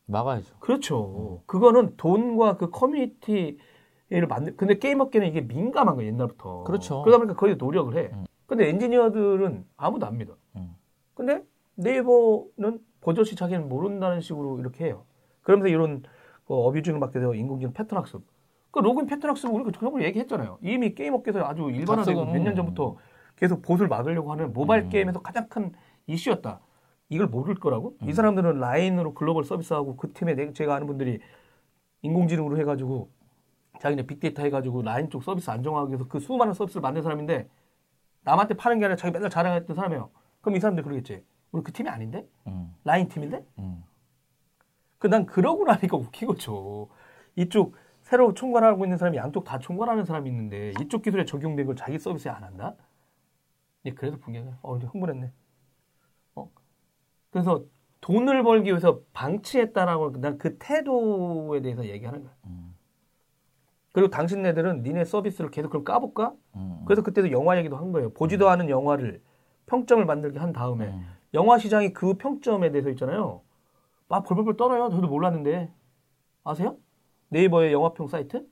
막아야죠. 그렇죠. 그거는 돈과 그 커뮤니티를 만들. 근데 게임 업계는 이게 민감한 거예요 옛날부터. 그렇죠. 그러다 보니까 거의 노력을 해. 음. 근데 엔지니어들은 아무도 안 믿어. 음. 근데 네이버는 버젓이 자기는 모른다는 식으로 이렇게 해요. 그러면서 이런 그 abusing을 받게 되어 인공지능 패턴 학습. 그 로그인 패턴 학습 우리가 저번에 얘기했잖아요. 이미 게임 업계에서 아주 일반화되고 몇 년 전부터 계속 봇을 막으려고 하는 모바일 음. 게임에서 가장 큰 이슈였다. 이걸 모를 거라고? 음. 이 사람들은 라인으로 글로벌 서비스하고 그 팀에 내- 제가 아는 분들이 인공지능으로 해가지고 자기네 빅데이터 해가지고 라인 쪽 서비스 안정화하기 위해서 그 수많은 서비스를 만든 사람인데 남한테 파는 게 아니라 자기 맨날 자랑했던 사람이에요. 그럼 이 사람들 그러겠지. 우리 그 팀이 아닌데? 음, 라인 팀인데? 음. 그난 그러고 나니까 웃긴 거죠. 이쪽 새로 총괄하고 있는 사람이 양쪽 다 총괄하는 사람이 있는데 이쪽 기술에 적용된 걸 자기 서비스에 안 한다? 예, 그래서 분명히 어 이제 흥분했네. 어 그래서 돈을 벌기 위해서 방치했다라고 난 그 태도에 대해서 얘기하는 거야. 음. 그리고 당신네들은 니네 서비스를 계속 그럼 까볼까? 음. 그래서 그때도 영화 얘기도 한 거예요. 보지도 않은 영화를 평점을 만들게 한 다음에 음. 영화 시장이 그 평점에 대해서 있잖아요. 막 벌벌벌 떨어요. 저도 몰랐는데 아세요? 네이버의 영화평 사이트?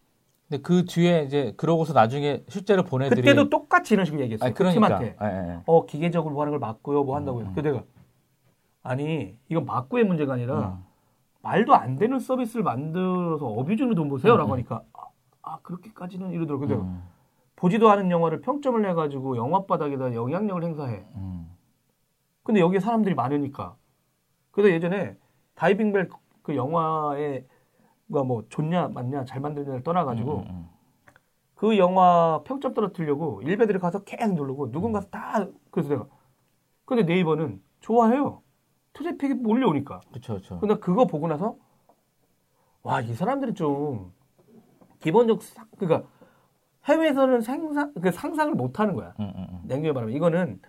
근데 그 뒤에 이제 그러고서 나중에 실제로 보내들이 그때도 똑같이 이런 식으로 얘기했어요. 아니 그 그러니까 팀한테. 예, 예. 어 기계적으로 하는 걸 맞고요. 뭐 한다고요. 음, 음. 그 내가 아니 이건 맞고의 문제가 아니라 음. 말도 안 되는 서비스를 만들어서 어뷰즈로 돈 보세요라고 음, 음. 하니까 아, 아, 그렇게까지는 이러더라고요. 근데 음. 보지도 않은 영화를 평점을 내가지고 영화 바닥에다 영향력을 행사해. 음. 근데 여기에 사람들이 많으니까. 그래서 예전에 다이빙 벨 그 영화에 뭐 좋냐 맞냐 잘 만들냐를 떠나가지고 음, 음, 그 영화 평점 떨어뜨리려고 일베들이 가서 계속 누르고 누군가 다 그래서 내가 근데 네이버는 좋아해요 트래픽이 몰려오니까 그렇죠, 그렇죠. 근데 그거 보고 나서 와 이 사람들이 좀 기본적 사- 그러니까 해외에서는 상상 그 상상을 못 하는 거야 음, 음, 음. 냉정히 말하면 이거는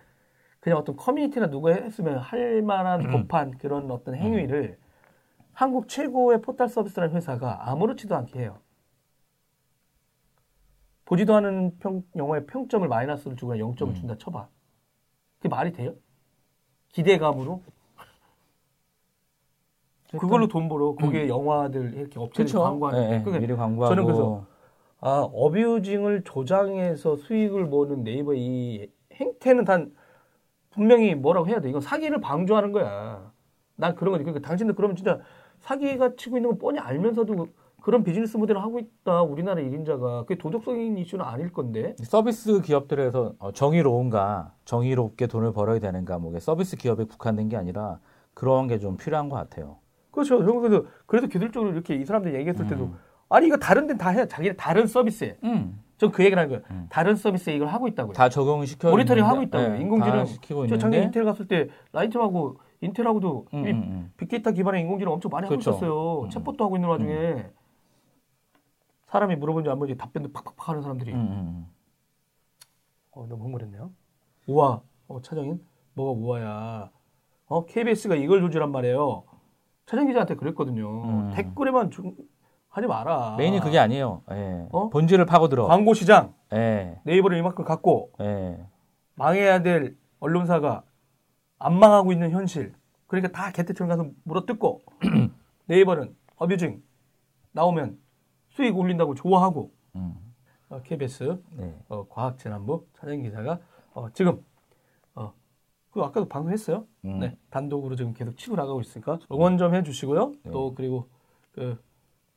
그냥 어떤 커뮤니티나 누가 했으면 할 만한 법한 그런 어떤 행위를 한국 최고의 포털 서비스라는 회사가 아무렇지도 않게 해요. 보지도 않은 평, 영화의 평점을 마이너스를 주거나 0점을 음. 준다 쳐봐. 그게 말이 돼요? 기대감으로? 그걸로 돈 벌어. 거기에 영화들 이렇게 업체들. 광고하는. 예, 예. 그게 미리 광고하고 저는 그래서 아, 어뷰징을 조장해서 수익을 버는 네이버의 이 행태는 단 분명히 뭐라고 해야 돼. 이건 사기를 방조하는 거야. 난 그런 거지. 그러니까 당신들 그러면 진짜 사기가 치고 있는 건 뻔히 알면서도 그런 비즈니스 모델을 하고 있다. 우리나라 1인자가. 그게 도덕적인 이슈는 아닐 건데. 서비스 기업들에서 어, 정의로운가, 정의롭게 돈을 벌어야 되는가, 뭐 서비스 기업에 국한된 게 아니라 그런 게 좀 필요한 것 같아요. 그렇죠. 그래서, 그래서 기술적으로 이렇게 이 사람들 얘기했을 때도 음. 아니, 이거 다른 데는 다 해. 자기네 다른 서비스에. 음. 전그 얘기를 하는 거예요. 음. 다른 서비스에 이걸 하고 있다고요. 다 적용시켜 모니터링 하고 있다고요. 예, 인공지능. 다 시키고 저 작년 인텔 갔을 때 라이트하고 인텔하고도 음, 이 음, 음. 빅데이터 기반의 인공지능 엄청 많이 그렇죠. 하고 있었어요. 음. 챗봇도 하고 있는 와중에 사람이 물어본지 안 물어본지 답변도 팍팍팍 하는 사람들이 음, 음, 어, 너무 흥분했네요. 우와, 어, 차장인 뭐가 우와야? 어, KBS가 이걸 조지란 말이에요. 차장 기자한테 그랬거든요. 음. 댓글에만 좀 하지 마라. 메인이 그게 아니에요. 예. 어? 본질을 파고들어. 광고 시장 예. 네이버를 이만큼 갖고 예. 망해야 될 언론사가 안 망하고 있는 현실. 그러니까 다 개떼처럼 가서 물어뜯고 네이버는 어뷰징 나오면 수익 올린다고 좋아하고 음. 어, KBS 네. 어, 과학재난부 차장 기자가 어, 지금 어, 그 아까도 방송했어요. 음. 네, 단독으로 지금 계속 치고 나가고 있으니까 응원 좀 해주시고요. 네. 또 그리고 그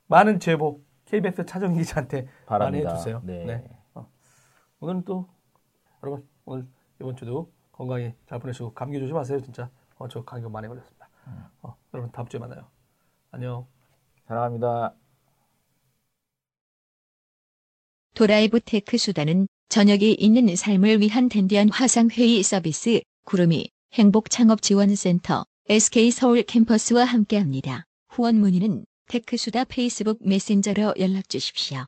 많은 제보 KBS 차장 기자한테 많이 바랍니다. 해주세요. 네. 어. 오늘은 또 여러분 오늘 이번 주도 건강히 잘 보내시고 감기 조심하세요 진짜. 어, 저 감기 많이 걸렸습니다. 음. 어, 여러분 다음 주에 만나요. 안녕. 사랑합니다. 도라이브 테크수다는 저녁이 있는 삶을 위한 댄디한 화상회의 서비스 구름이 행복창업지원센터 SK 서울 캠퍼스와 함께합니다. 후원 문의는 테크수다 페이스북 메신저로 연락 주십시오.